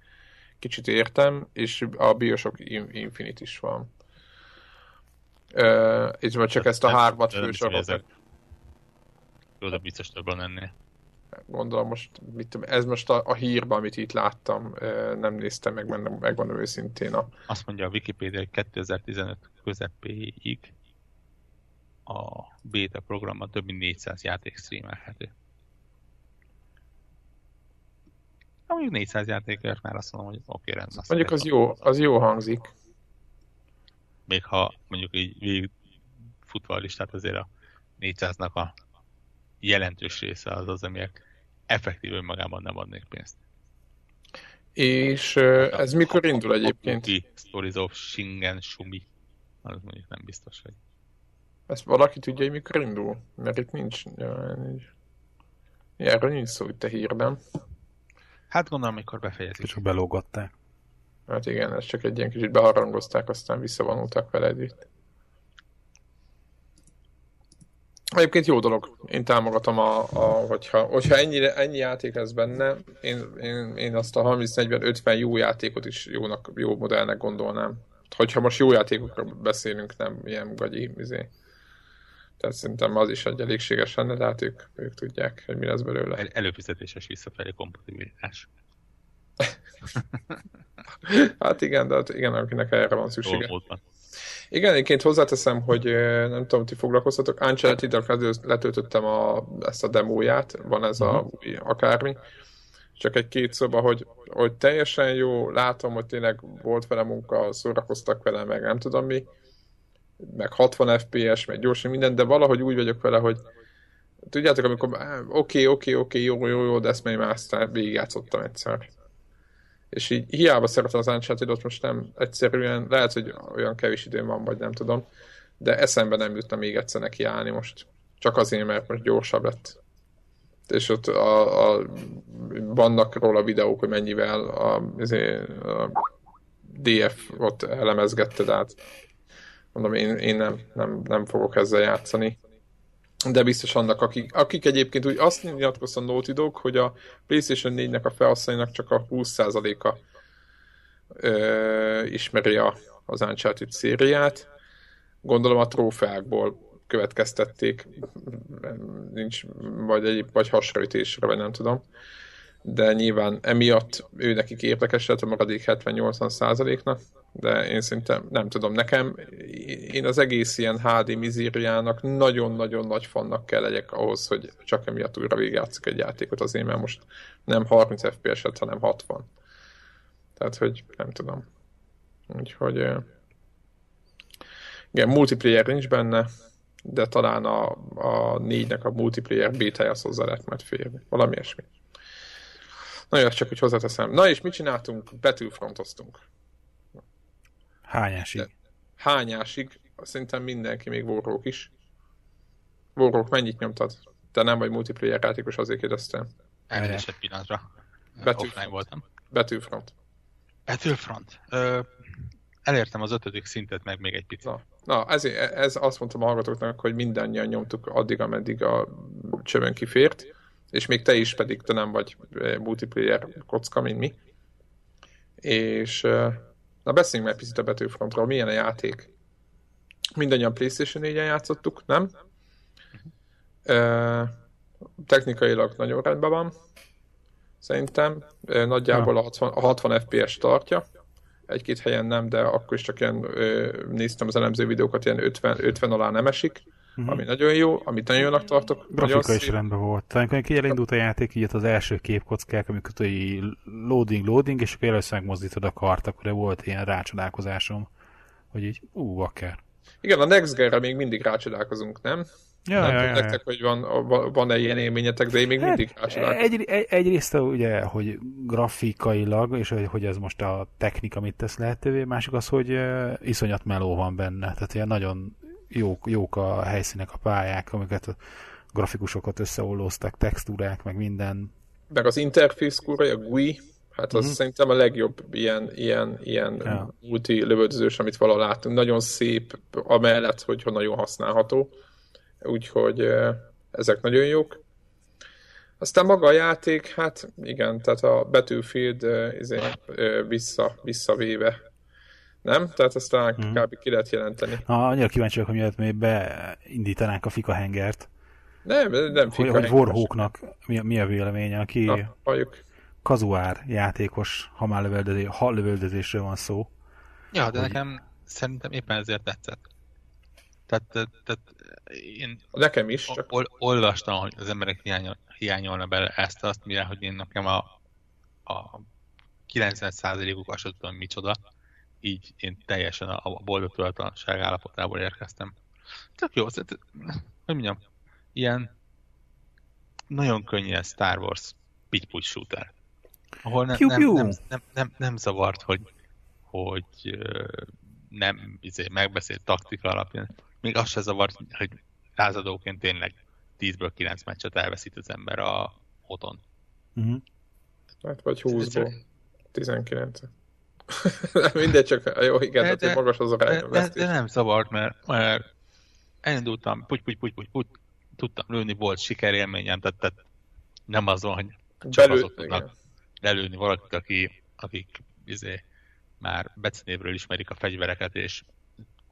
kicsit értem, és a Bioshock Infinite is van. Uh, és majd csak ezt a hármat fősorokat. Oda biztos több ennél. Gondolom most, mit tudom, ez most a, a hírban, amit itt láttam, nem néztem meg, mert megmondom őszintén. A... Azt mondja a Wikipedia, hogy 2015 közepéig a beta programban több mint 400 játék streamelhető. Mondjuk 400 játékért már azt mondom, hogy oké, okay, rendben. Mondjuk az jó, az jó hangzik. Még ha mondjuk így végig futva a listát, azért a 400-nak a jelentős része az az, amiek effektív önmagában nem adnék pénzt. És uh, ez mikor indul egyébként? Stories of Shingen Shumi. Az mondjuk nem biztos, hogy... Ezt valaki tudja, hogy mikor indul? Mert itt nincs... Erről nincs szó itt a hírben. Hát gondolom, amikor befejezik. Csak belógatták. Hát igen, ez csak egy ilyen kicsit beharangozták, aztán visszavonultak vele együtt. Egyébként jó dolog. Én támogatom, a, a, hogyha, hogyha ennyire, ennyi játék lesz benne, én, én, én azt a 30-40-50 jó játékot is jónak, jó modellnek gondolnám. Hogyha most jó játékokról beszélünk, nem ilyen gagyi, izé. Tehát szerintem az is egy elégséges lenne, de hát ők, ők tudják, hogy mi lesz belőle. El, előfizetéses visszafelé kompatibilitás. <laughs> hát igen, de hát igen, akinek erre van szüksége. Igen, egyébként hozzáteszem, hogy nem tudom, ti foglalkoztatok, Uncharted-del letöltöttem a, ezt a demóját, van ez a uh-huh. új akármi, csak egy két szoba, hogy, hogy teljesen jó, látom, hogy tényleg volt vele munka, szórakoztak vele, meg nem tudom mi, meg 60 FPS, meg gyorsan minden, de valahogy úgy vagyok vele, hogy tudjátok, amikor oké, oké, oké, jó, jó, jó, de ezt még már aztán végigjátszottam egyszer. És így hiába szeretem az uncharted most nem egyszerűen, lehet, hogy olyan kevés időm van, vagy nem tudom, de eszembe nem jutna még egyszer neki állni most. Csak azért, mert most gyorsabb lett. És ott a, a, vannak róla videók, hogy mennyivel a, azért, a DF ott elemezgette, át mondom, én, én nem, nem, nem fogok ezzel játszani. De biztos annak, akik, akik egyébként úgy azt nyilatkozta Naughty Dog, hogy a PlayStation 4-nek a felhasználóinak csak a 20%-a ö, ismeri a, az Uncharted szériát. Gondolom a trófeákból következtették, nincs vagy, egy, vagy hasraütésre, vagy nem tudom. De nyilván emiatt ő nekik érdekes lett a maradék 70-80 százaléknak de én szinte nem tudom, nekem én az egész ilyen HD mizériának nagyon-nagyon nagy fannak kell legyek ahhoz, hogy csak emiatt újra végigjátszok egy játékot azért, mert most nem 30 FPS-et, hanem 60. Tehát, hogy nem tudom. Úgyhogy igen, multiplayer nincs benne, de talán a, a négynek a multiplayer beta hozzá lehet majd férni. Valami ilyesmi. Na jó, csak hogy hozzáteszem. Na és mit csináltunk? Battlefrontoztunk. Hányásig? hányásig? Szerintem mindenki, még Warhawk is. Warhawk mennyit nyomtad? Te nem vagy multiplayer játékos, azért kérdeztem. Elnézést egy pillanatra. Betű... Offline voltam. Betűfront. Betűfront. Ö, elértem az ötödik szintet, meg még egy picit. Na, na ez, ez azt mondtam a hallgatóknak, hogy mindannyian nyomtuk addig, ameddig a csövön kifért, és még te is pedig te nem vagy multiplayer kocka, mint mi. És Na beszéljünk meg picit a Battlefrontról. Milyen a játék? Mindannyian PlayStation 4-en játszottuk, nem? Uh, technikailag nagyon rendben van, szerintem. Nagyjából a 60, a 60 FPS tartja. Egy-két helyen nem, de akkor is csak ilyen, néztem az elemző videókat, ilyen 50, 50 alá nem esik, uh-huh. ami nagyon jó, amit nagyon jónak tartok. Grafika is rendben volt. Tehát amikor elindult a játék, így az első képkockák, amikor hogy loading, loading, és akkor először megmozdítod a kart, akkor volt ilyen rácsodálkozásom, hogy így, ú, akár. Igen, a Next Gen-re még mindig rácsodálkozunk, nem? Ja, nem ja, ja, nektek, hogy van, van-e ilyen élményetek, de én még hát, mindig egy, egy, Egyrészt ugye, hogy grafikailag, és hogy, hogy ez most a technika mit tesz lehetővé, másik az, hogy iszonyat meló van benne. Tehát ilyen nagyon jók, jók a helyszínek, a pályák, amiket a grafikusokat összeollóztak, textúrák, meg minden. Meg az interfész a GUI, hát az uh-huh. szerintem a legjobb ilyen, ilyen, ilyen ja. multi lövöldözős, amit valaha látunk. Nagyon szép, amellett, hogy nagyon használható úgyhogy ezek nagyon jók. Aztán maga a játék, hát igen, tehát a Battlefield izé, vissza, visszavéve. Nem? Tehát ezt talán hmm. kb. ki lehet jelenteni. Ha, annyira kíváncsi vagyok, hogy miért még beindítanánk a Fika hengert. Nem, nem Fika Hogy, hogy Warhawknak mi, a, mi a véleménye, aki Na, kazuár játékos, ha már lövöldözés, ha lövöldözésről van szó. Ja, de hogy... nekem szerintem éppen ezért tetszett. Tehát, tehát én Nekem is. Csak... Ol, olvastam, hogy az emberek hiányol, hiányolna bele ezt, azt, mire, hogy én nekem a, a 90%-uk azt tudom micsoda, így én teljesen a, a boldog tudatlanság állapotából érkeztem. Tök jó, hogy mondjam, ilyen nagyon könnyű Star Wars pitch shooter. Ahol ne, nem, nem, nem, nem, nem zavart, hogy, hogy nem izé, megbeszélt taktika alapján még az se zavart, hogy lázadóként tényleg 10-ből 9 meccset elveszít az ember a hoton. Uh-huh. Hát vagy 20-ból 19 <laughs> Mindegy, csak jó, igen, de, de, magas az a de, de, de, nem zavart, mert, mert elindultam, puty, puty, puty, puty, puty, tudtam lőni, volt sikerélményem, tehát, tehát nem az van, hogy csak azok tudnak lelőni valakit, aki, akik izé, már becinévről ismerik a fegyvereket, és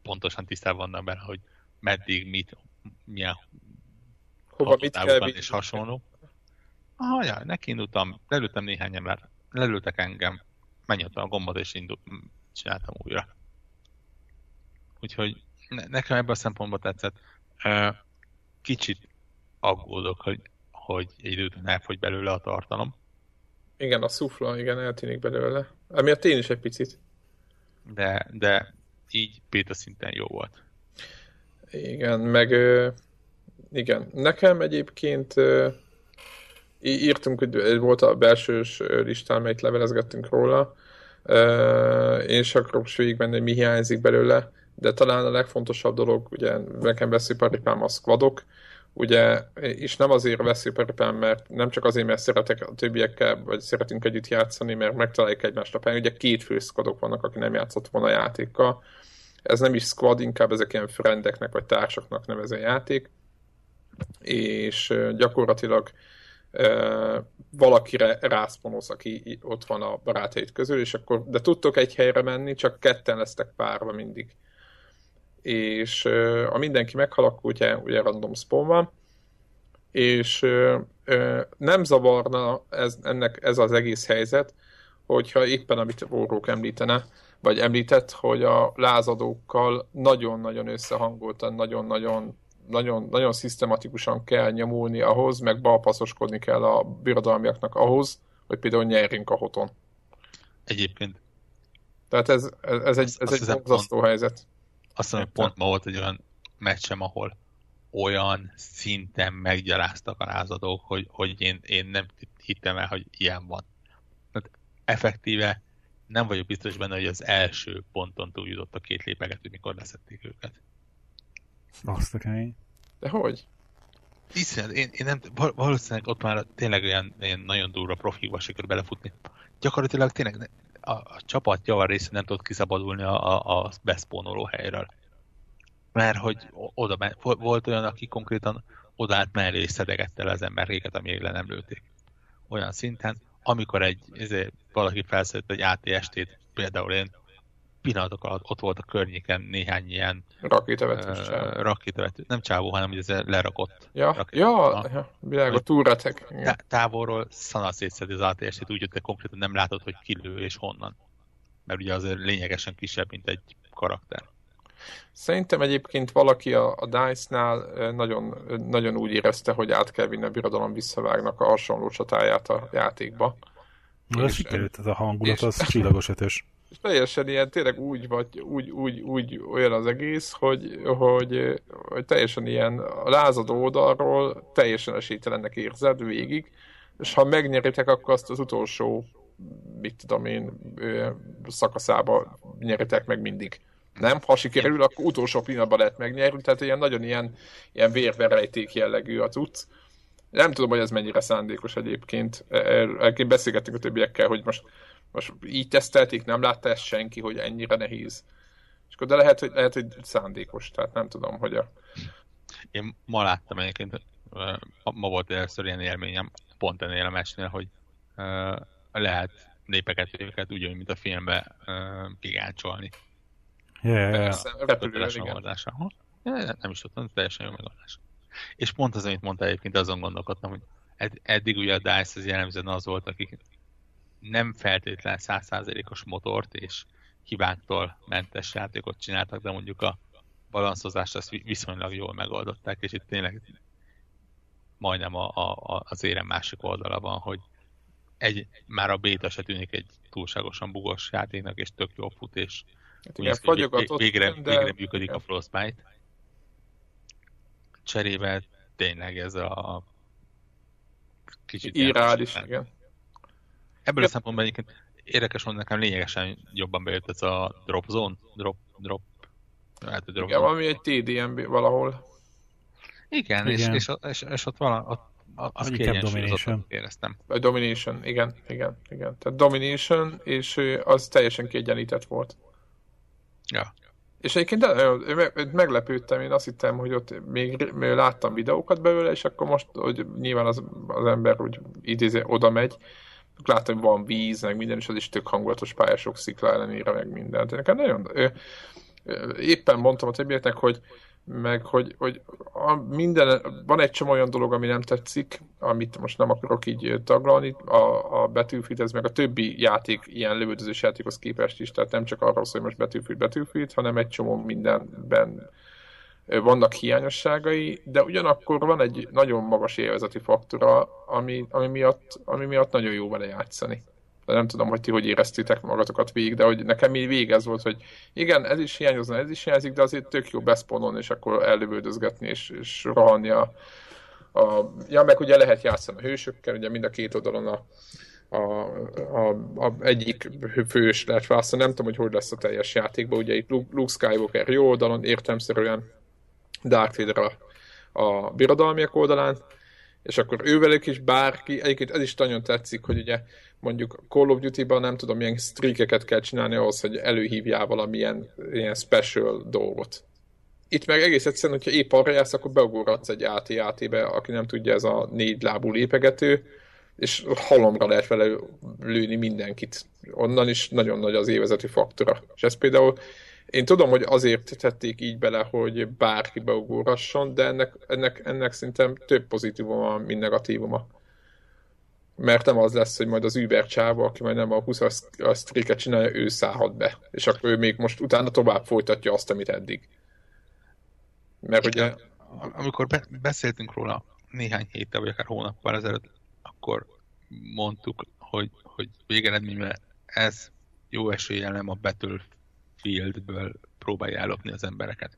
pontosan tisztában vannak benne, hogy meddig, mit, milyen hova mit kell és hasonló. Ah, ja, neki indultam, lelőttem néhány ember, lelőttek engem, megnyitottam a gombot és indult, csináltam újra. Úgyhogy ne, nekem ebből a szempontból tetszett. Kicsit aggódok, hogy, hogy egy idő után elfogy belőle a tartalom. Igen, a szufla, igen, eltűnik belőle. Emiatt én is egy picit. De, de így beta szinten jó volt. Igen, meg igen, nekem egyébként írtunk, hogy volt a belsős listán, melyik levelezgettünk róla, én is akarok végigmenni, hogy mi hiányzik belőle, de talán a legfontosabb dolog, ugye nekem veszélyparipám a squadok, ugye, és nem azért veszélyparipám, mert nem csak azért, mert szeretek a többiekkel, vagy szeretünk együtt játszani, mert megtaláljuk egymást a pályán, ugye két fő squadok vannak, aki nem játszott volna a játékkal, ez nem is squad, inkább ezek ilyen friendeknek vagy társaknak nevező játék, és gyakorlatilag valakire rászponoz, aki ott van a barátait közül, és akkor, de tudtok egy helyre menni, csak ketten lesztek párva mindig. És a mindenki meghal, ugye, ugye random spawn van, és nem zavarna ez, ennek, ez az egész helyzet, hogyha éppen, amit Órók említene, vagy említett, hogy a lázadókkal nagyon-nagyon összehangoltan, nagyon-nagyon nagyon, nagyon szisztematikusan kell nyomulni ahhoz, meg balpaszoskodni kell a birodalmiaknak ahhoz, hogy például nyerjünk a hoton. Egyébként. Tehát ez, ez, ez egy, ez egy borzasztó helyzet. Azt hiszem, hogy pont ma volt egy olyan meccsem, ahol olyan szinten meggyaláztak a lázadók, hogy, hogy én, én nem hittem el, hogy ilyen van. Tehát effektíve nem vagyok biztos benne, hogy az első ponton túljutott a két lépegető, mikor leszették őket. Azt a kemény. De hogy? Hiszen én, én nem, valószínűleg ott már tényleg olyan, olyan nagyon durva profiba sikerül belefutni. Gyakorlatilag tényleg a, a csapat javar része nem tudott kiszabadulni a, a, a beszpónoló helyről. Mert hogy oda, volt olyan, aki konkrétan odállt mellé és szedegette le az emberkéket, amíg le nem lőtték. Olyan szinten, amikor egy ezért valaki felszedett egy ATST-t, például én pillanatok alatt ott volt a környéken néhány ilyen rakétavető, uh, rakétavető nem csávó, hanem ez lerakott. Ja, ja, ja világos, túlretek. Tá- távolról szanal szétszedi az ATS-t úgy, hogy te konkrétan nem látod, hogy kilő és honnan. Mert ugye azért lényegesen kisebb, mint egy karakter. Szerintem egyébként valaki a, a DICE-nál nagyon, nagyon úgy érezte, hogy át kell vinni a birodalom visszavágnak a hasonló csatáját a játékba. Na, és, sikerült ez a hangulat, az csillagos ötös. <laughs> És teljesen ilyen, tényleg úgy, vagy, úgy, úgy, úgy olyan az egész, hogy, hogy, hogy teljesen ilyen a lázadó oldalról teljesen esélytelennek érzed végig, és ha megnyeritek, akkor azt az utolsó, mit tudom én, szakaszába nyeritek meg mindig. Nem? Ha sikerül, akkor utolsó pillanatban lehet megnyerni, tehát ilyen nagyon ilyen, ilyen vérverejték jellegű a cucc. Nem tudom, hogy ez mennyire szándékos egyébként. Egyébként beszélgettünk a többiekkel, hogy most, most így tesztelték, nem látta ezt senki, hogy ennyire nehéz. És akkor de lehet, hogy, lehet, hogy szándékos, tehát nem tudom, hogy a... Én ma láttam egyébként, ma volt először ilyen élményem, pont ennél a mesnél, hogy lehet népeket, őket úgy, mint a filmbe gigáncsolni. Yeah, yeah. Repülően, igen. Nem is tudtam, teljesen jó megoldás. És pont az, amit mondta egyébként, azon gondolkodtam, hogy ed- eddig ugye a DICE az jellemzően az volt, akik nem feltétlen százszázalékos motort és hibáktól mentes játékot csináltak, de mondjuk a balanszozást azt viszonylag jól megoldották, és itt tényleg majdnem a, a, az érem másik oldala van, hogy egy, már a béta se tűnik egy túlságosan bugos játéknak, és tök jó fut, és hát igen, fagyogatott, végre, de... végre működik a Frostbite cserébe tényleg ez a kicsit Irális, igen. Ebből a szempontból egyébként érdekes, hogy nekem lényegesen jobban bejött ez a drop zone, drop, drop, hát a drop igen, valami egy TDMB valahol. Igen, igen. És, és, és, és ott vala, ott, az Domination. éreztem. A Domination, igen, igen, igen. Tehát Domination, és az teljesen kiegyenlített volt. Ja. És egyébként de, meglepődtem, én azt hittem, hogy ott még láttam videókat belőle, és akkor most, hogy nyilván az, az ember úgy idéző oda megy, láttam, hogy van víz, meg minden, és az is tök hangulatos pályások szikla ellenére, meg mindent. Nekem nagyon... Éppen mondtam a többieknek, hogy meg hogy, hogy a minden, van egy csomó olyan dolog, ami nem tetszik, amit most nem akarok így taglalni, a, a Battlefield, ez meg a többi játék, ilyen lövöldözős játékhoz képest is, tehát nem csak arról szól, hogy most Battlefield, Battlefield, hanem egy csomó mindenben vannak hiányosságai, de ugyanakkor van egy nagyon magas élvezeti faktora, ami, ami, miatt, ami miatt nagyon jó vele játszani nem tudom, hogy ti hogy éreztétek magatokat végig, de hogy nekem így vége ez volt, hogy igen, ez is hiányozna, ez is hiányzik, de azért tök jó beszponon, és akkor ellövődözgetni, és, és rohanni a, a... Ja, meg ugye lehet játszani a hősökkel, ugye mind a két oldalon a, a, a, a egyik fős lehet választani, nem tudom, hogy hogy lesz a teljes játékban, ugye itt Luke Skywalker jó oldalon, értelmszerűen Darth Vader a, a birodalmiak oldalán, és akkor ővelük is bárki, egyébként ez is nagyon tetszik, hogy ugye mondjuk Call of Duty-ban nem tudom, milyen streakeket kell csinálni ahhoz, hogy előhívjál valamilyen ilyen special dolgot. Itt meg egész egyszerűen, hogyha épp arra jársz, akkor beugorhatsz egy AT-AT-be, aki nem tudja, ez a négy lábú lépegető, és halomra lehet vele lőni mindenkit. Onnan is nagyon nagy az évezeti faktora. És ez például én tudom, hogy azért tették így bele, hogy bárki beugorhasson, de ennek, ennek, ennek szerintem több pozitívuma, mint negatívuma mert nem az lesz, hogy majd az Uber csáva, aki majd nem a 20 streaket csinálja, ő szállhat be. És akkor ő még most utána tovább folytatja azt, amit eddig. Mert ugye... Amikor be- beszéltünk róla néhány héttel, vagy akár hónappal ezelőtt, akkor mondtuk, hogy, hogy végeredményben ez jó eséllyel nem a Battlefieldből próbálja ellopni az embereket.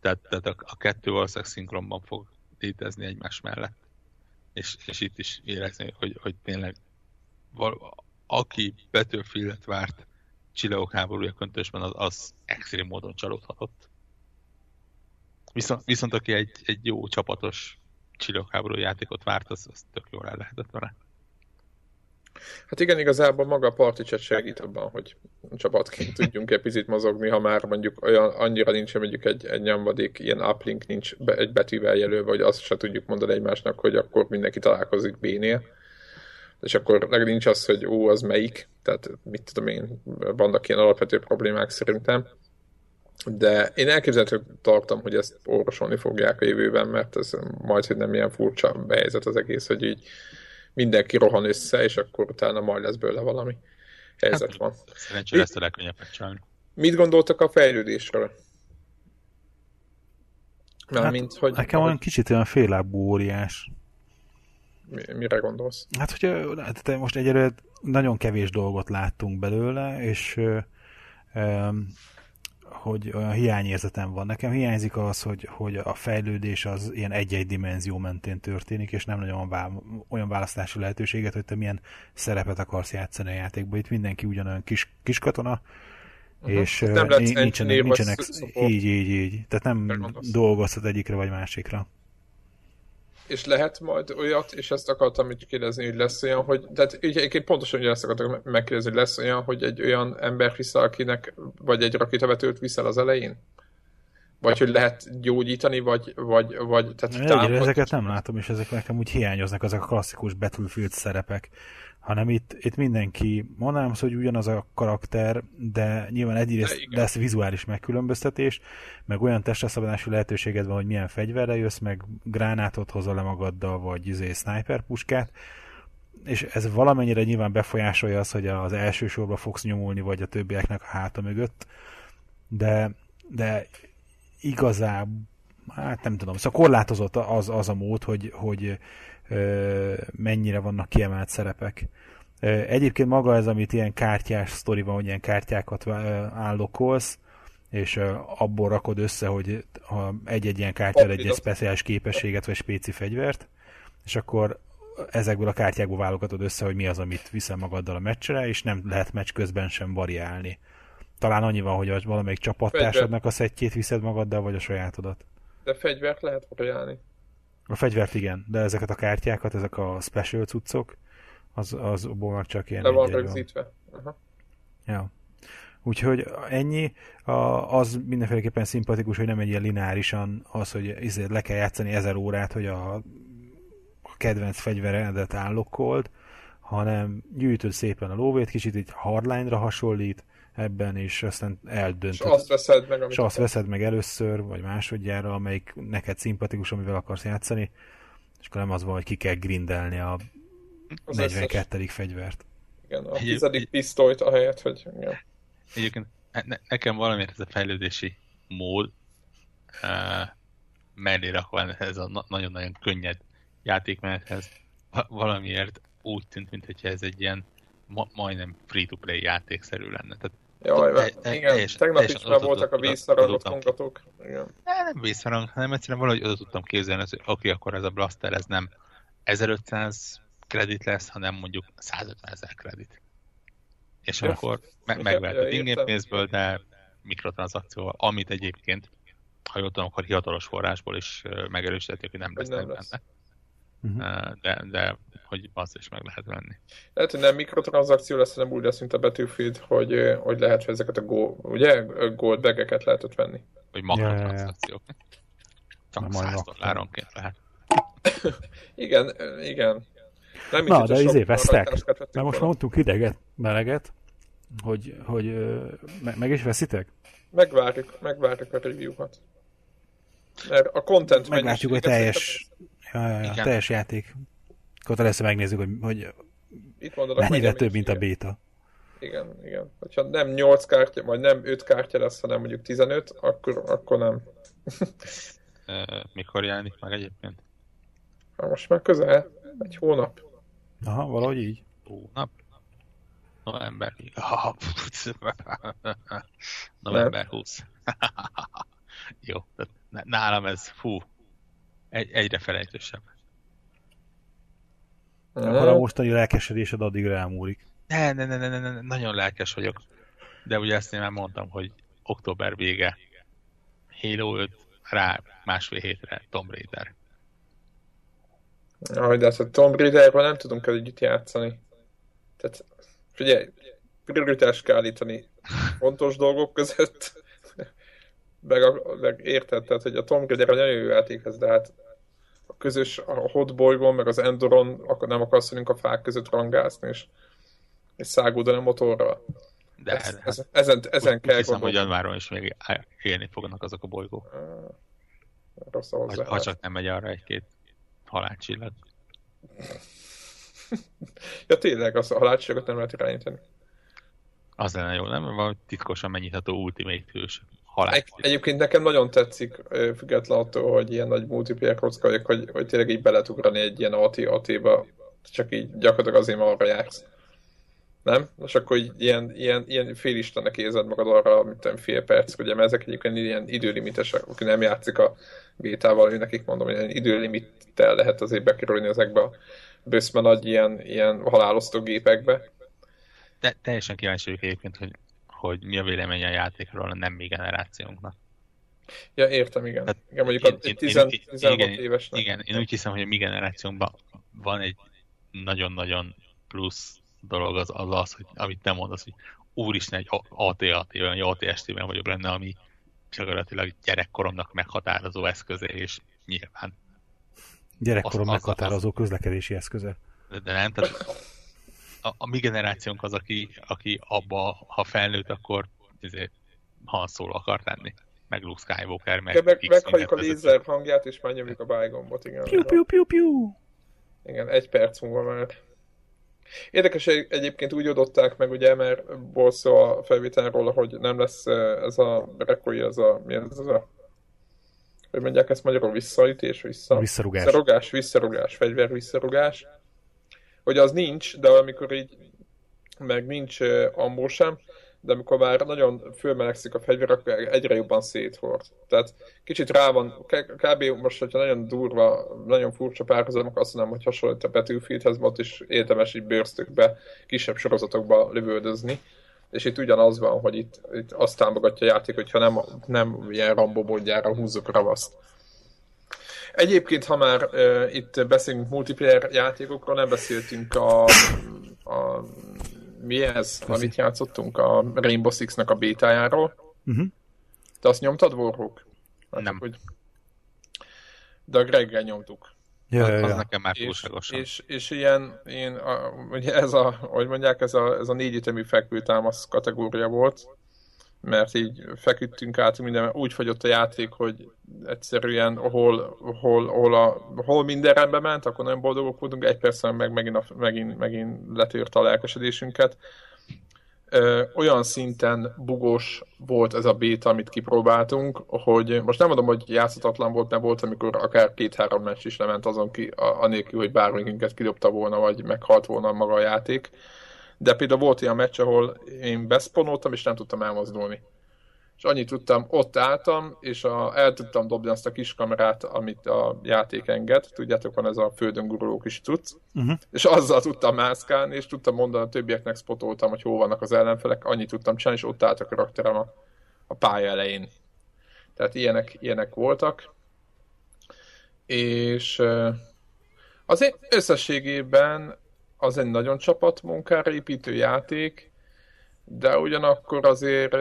Tehát, tehát a, a kettő valószínűleg szinkronban fog létezni egymás mellett és, és itt is érezni, hogy, hogy tényleg val, aki Battlefield-et várt Csillagok háborúja köntösben, az, az extrém módon csalódhatott. Viszont, viszont aki egy, egy jó csapatos Csillagok háború játékot várt, az, az tök jól el lehetett vele. Hát igen, igazából maga a party chat segít abban, hogy csapatként tudjunk egy picit mozogni, ha már mondjuk olyan, annyira nincs mondjuk egy, egy nyomvadék, ilyen uplink nincs be, egy betűvel jelölve, hogy azt se tudjuk mondani egymásnak, hogy akkor mindenki találkozik B-nél. és akkor meg nincs az, hogy ó, az melyik, tehát mit tudom én, vannak ilyen alapvető problémák szerintem, de én elképzelhető tartom, hogy ezt orvosolni fogják a jövőben, mert ez majd, hogy nem ilyen furcsa helyzet az egész, hogy így mindenki rohan össze, és akkor utána majd lesz bőle valami helyzet hát, van. Szerencsére ezt a legkönnyebb megcsinálni. Mit gondoltak a fejlődésről? Hát, mint, hogy, nekem olyan kicsit olyan félábú óriás. Mi, mire gondolsz? Hát, hogy hát most egyelőre nagyon kevés dolgot láttunk belőle, és hogy olyan hiányérzetem van. Nekem hiányzik az, hogy, hogy a fejlődés az ilyen egy-egy dimenzió mentén történik, és nem nagyon van olyan választási lehetőséget, hogy te milyen szerepet akarsz játszani a játékban. Itt mindenki ugyanolyan kis, kis katona, uh-huh. és nem nincsenek, nincsenek így, így, így. Tehát nem dolgozhat egyikre vagy másikra és lehet majd olyat, és ezt akartam így kérdezni, hogy lesz olyan, hogy, tehát így egyébként pontosan ugye ezt akartam megkérdezni, hogy lesz olyan, hogy egy olyan ember viszel, akinek, vagy egy rakétavetőt viszel az elején? Vagy hogy lehet gyógyítani, vagy, vagy, vagy tehát támad... ezeket nem látom, és ezek nekem úgy hiányoznak, azok a klasszikus Battlefield szerepek hanem itt, itt mindenki, mondanám hogy ugyanaz a karakter, de nyilván egyrészt de lesz vizuális megkülönböztetés, meg olyan testre lehetőséged van, hogy milyen fegyverre jössz, meg gránátot hozol le magaddal, vagy izé, sniper puskát, és ez valamennyire nyilván befolyásolja az, hogy az első sorba fogsz nyomulni, vagy a többieknek a háta mögött, de, de igazából, hát nem tudom, szóval korlátozott az, az a mód, hogy, hogy mennyire vannak kiemelt szerepek. Egyébként maga ez, amit ilyen kártyás sztori van, hogy ilyen kártyákat állokolsz, és abból rakod össze, hogy ha egy-egy ilyen kártyára egy, egy speciális képességet vagy spéci fegyvert, és akkor ezekből a kártyákból válogatod össze, hogy mi az, amit viszel magaddal a meccsre, és nem lehet meccs közben sem variálni. Talán annyi van, hogy valamelyik csapattársadnak a szettjét viszed magaddal, vagy a sajátodat. De fegyvert lehet variálni. A fegyvert igen, de ezeket a kártyákat, ezek a special cuccok, az, az meg csak ilyen De van rögzítve. Aha. Ja. Úgyhogy ennyi, a, az mindenféleképpen szimpatikus, hogy nem egy ilyen lineárisan az, hogy izé le kell játszani ezer órát, hogy a, a kedvenc fegyveredet állokkold, hanem gyűjtöd szépen a lóvét, kicsit így hardline-ra hasonlít, ebben, és aztán eldöntöd. És azt veszed meg, és azt veszed meg először, vagy másodjára, amelyik neked szimpatikus, amivel akarsz játszani, és akkor nem az van, hogy ki kell grindelni a az 42. Összes. fegyvert. Igen, a tizedik pisztolyt ahelyett, hogy... Igen. Egyébként ne, nekem valamiért ez a fejlődési mód uh, mellé rakva ez a nagyon-nagyon könnyed játékmenethez valamiért úgy tűnt, mintha ez egy ilyen ma, majdnem free-to-play játékszerű lenne. Tehát Jaj, te, te, igen, teljesen, tegnap is már voltak a vízszarangok kongatók. Igen. Nem vízszarang, hanem egyszerűen valahogy oda tudtam képzelni, hogy oké, akkor ez a Blaster, ez nem 1500 kredit lesz, hanem mondjuk 150 ezer kredit. És ja. akkor me- megvehetett ingame pénzből, de mikrotranszakcióval, amit egyébként, ha jól tudom, akkor hivatalos forrásból is megerősítették, hogy nem lesznek benne. Uh-huh. De, de hogy azt is meg lehet venni. Lehet, hogy nem mikrotranszakció lesz, hanem úgy lesz, mint a Battlefield, hogy, hogy lehet ezeket a go, ugye, gold bageket lehetett venni. Vagy makrotranszakciók. Ja, ja, ja. Csak 100 dolláronként lehet. <laughs> igen, igen. Nem Na, de izé vesztek. Mert most mondtunk hideget, meleget, hogy, hogy me- meg is veszitek? Megvárjuk, megvárjuk a review-kat. Mert a content Meglátjuk, hogy teljes, ja, ja, ja, teljes játék akkor először megnézzük, hogy, hogy Itt mondanak, mennyire több, mint a béta. Igen, igen. Hogyha nem 8 kártya, vagy nem 5 kártya lesz, hanem mondjuk 15, akkor, akkor nem. Mikor jelenik meg egyébként? Ha most már közel, egy hónap. Aha, valahogy így. Hónap? November. November 20. <laughs> Jó, nálam ez, fú, egy, egyre felejtősebb. Akkor a mostani lelkesedésed addig elmúlik. Ne, ne, ne, ne, ne, nagyon lelkes vagyok. De ugye ezt én már mondtam, hogy október vége. Halo 5, rá másfél hétre Tomb Raider. Ahogy de ezt a Tomb Raiderben nem tudunk együtt játszani. Tehát, figyelj, prioritást kell állítani fontos dolgok között. Meg, meg érted, tehát, hogy a Tomb Raider nagyon jó játék ez, de hát a közös a hot bolygón, meg az Endoron akkor nem akarsz velünk a fák között rangászni, és, és szágódani a motorral. De ez, hát, ez, ezen, ezen úgy, kell hiszem, hogy januáron is még élni fognak azok a bolygók. Rossz ha, ha csak nem megy arra egy-két halálcsillag. <laughs> ja tényleg, az a halálcsillagot nem lehet irányítani. Az lenne jó, nem? Vagy titkosan megnyitható Ultimate hős Egy, egyébként nekem nagyon tetszik, független attól, hogy ilyen nagy multiplayer kocka vagyok, hogy, hogy tényleg így beletugrani egy ilyen AT-AT-ba, csak így gyakorlatilag azért arra jársz. Nem? És akkor így ilyen, ilyen, ilyen félistennek érzed magad arra, mint fél perc, ugye, mert ezek egyébként ilyen időlimitesek, aki nem játszik a bétával, ő nekik mondom, hogy ilyen időlimittel lehet azért bekerülni ezekbe a bőszme nagy ilyen, ilyen halálosztó gépekbe. De teljesen kíváncsi vagyok egyébként, hogy, hogy mi a véleménye a játékról a nem mi generációnknak. Ja, értem, igen. Hát, igen mondjuk én, a 10, én, 16 igen, évesnek. Igen, én úgy hiszem, hogy a mi generációnkban van egy nagyon-nagyon plusz dolog az az, az hogy, amit te mondasz, hogy úristen, egy AT-AT, olyan AT-ST-ben vagyok benne, ami gyakorlatilag gyerekkoromnak meghatározó eszköze, és nyilván Gyerekkorom az, meghatározó az, közlekedési eszköze. De, de nem, tehát a, a mi generációnk az, aki, aki abba, ha felnőtt, akkor ezért Han Solo akart lenni. Meg Luke Skywalker, meg ja, meg, meghalljuk a lézer hangját, és már nyomjuk a bájgombot, igen. Piu, piu, piu, piu. Igen, egy perc múlva már. Érdekes egyébként úgy adották meg, ugye, mert volt szó a felvételről, hogy nem lesz eh, ez a rekoi, ez a, mi ez, ez a hogy mondják ezt magyarul, visszaütés, vissza... Visszarugás. Visszarugás, visszarugás, fegyver visszarugás. Hogy az nincs, de amikor így meg nincs ambó sem, de amikor már nagyon fölmelegszik a fegyver, akkor egyre jobban széthord. Tehát kicsit rá van, kb. most, hogyha nagyon durva, nagyon furcsa párhuzamok, azt mondom, hogy hasonlít a Battlefieldhez, volt is érdemes így bőrztökbe, kisebb sorozatokba lövöldözni és itt ugyanaz van, hogy itt, itt azt támogatja a játék, hogyha nem, nem ilyen Rambo módjára húzzuk ravaszt. Egyébként, ha már uh, itt beszélünk multiplayer játékokról, nem beszéltünk a, a mi ez, Köszi. amit játszottunk, a Rainbow Six-nek a bétájáról. Uh-huh. Te azt nyomtad, Warhawk? Hát, nem. Hogy... De a Greggel nyomtuk. Ja, ja, ja. Az nekem már túlságosan. És, és, és ilyen, én, a, ugye ez a, hogy mondják, ez a, ez a négy ütemű fekvőtámasz kategória volt, mert így feküdtünk át minden, úgy fagyott a játék, hogy egyszerűen hol, hol, hol, a, hol minden rendbe ment, akkor nagyon boldogok voltunk, egy percen meg megint, a, megint, megint letört a lelkesedésünket, ö, olyan szinten bugos volt ez a béta, amit kipróbáltunk, hogy most nem mondom, hogy játszhatatlan volt, mert volt, amikor akár két-három meccs is lement azon ki, anélkül, hogy bárminket kidobta volna, vagy meghalt volna maga a játék. De például volt ilyen meccs, ahol én beszponoltam, és nem tudtam elmozdulni és annyit tudtam, ott álltam, és a, el tudtam dobni azt a kis kamerát, amit a játék enged, tudjátok, van ez a földön guruló kis cucc, uh-huh. és azzal tudtam mászkálni, és tudtam mondani, a többieknek spotoltam, hogy hol vannak az ellenfelek, annyit tudtam csinálni, és ott állt a karakterem a, a pálya elején. Tehát ilyenek, ilyenek voltak. És azért összességében az egy nagyon csapatmunkára építő játék, de ugyanakkor azért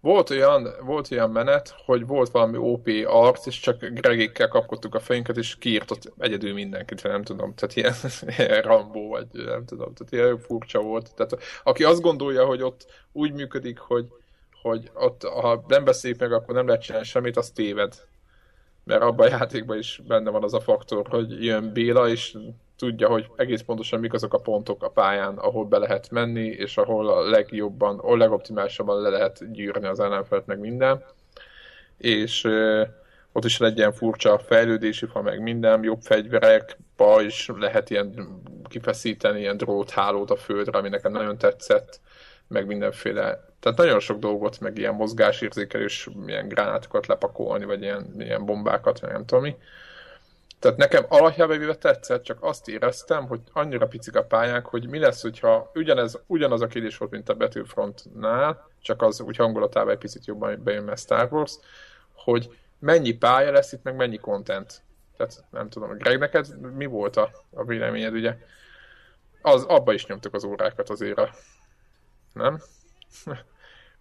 volt olyan, volt olyan menet, hogy volt valami OP arc, és csak Gregékkel kapkodtuk a fejünket, és kiírtott egyedül mindenkit, nem tudom, tehát ilyen, <laughs> ilyen Rambo, vagy nem tudom, tehát ilyen furcsa volt. Tehát aki azt gondolja, hogy ott úgy működik, hogy, hogy ott, ha nem beszéljük meg, akkor nem lehet csinálni semmit, az téved. Mert abban a játékban is benne van az a faktor, hogy jön Béla, és tudja, hogy egész pontosan mik azok a pontok a pályán, ahol be lehet menni, és ahol a legjobban, ahol legoptimálisabban le lehet gyűrni az ellenfelet, meg minden. És ö, ott is legyen furcsa fejlődési fa, meg minden, jobb fegyverek, is lehet ilyen kifeszíteni ilyen dróthálót a földre, ami nekem nagyon tetszett, meg mindenféle. Tehát nagyon sok dolgot, meg ilyen mozgásérzékelős, ilyen gránátokat lepakolni, vagy ilyen, ilyen bombákat, vagy nem tudom mi. Tehát nekem alapjában véve tetszett, csak azt éreztem, hogy annyira picik a pályák, hogy mi lesz, hogyha ugyanez, ugyanaz a kérdés volt, mint a Battlefrontnál, csak az úgy hangulatában egy picit jobban bejön a Star Wars, hogy mennyi pálya lesz itt, meg mennyi content. Tehát nem tudom, Greg, neked mi volt a, a véleményed, ugye? Az, abba is nyomtuk az órákat azért. Nem? <laughs>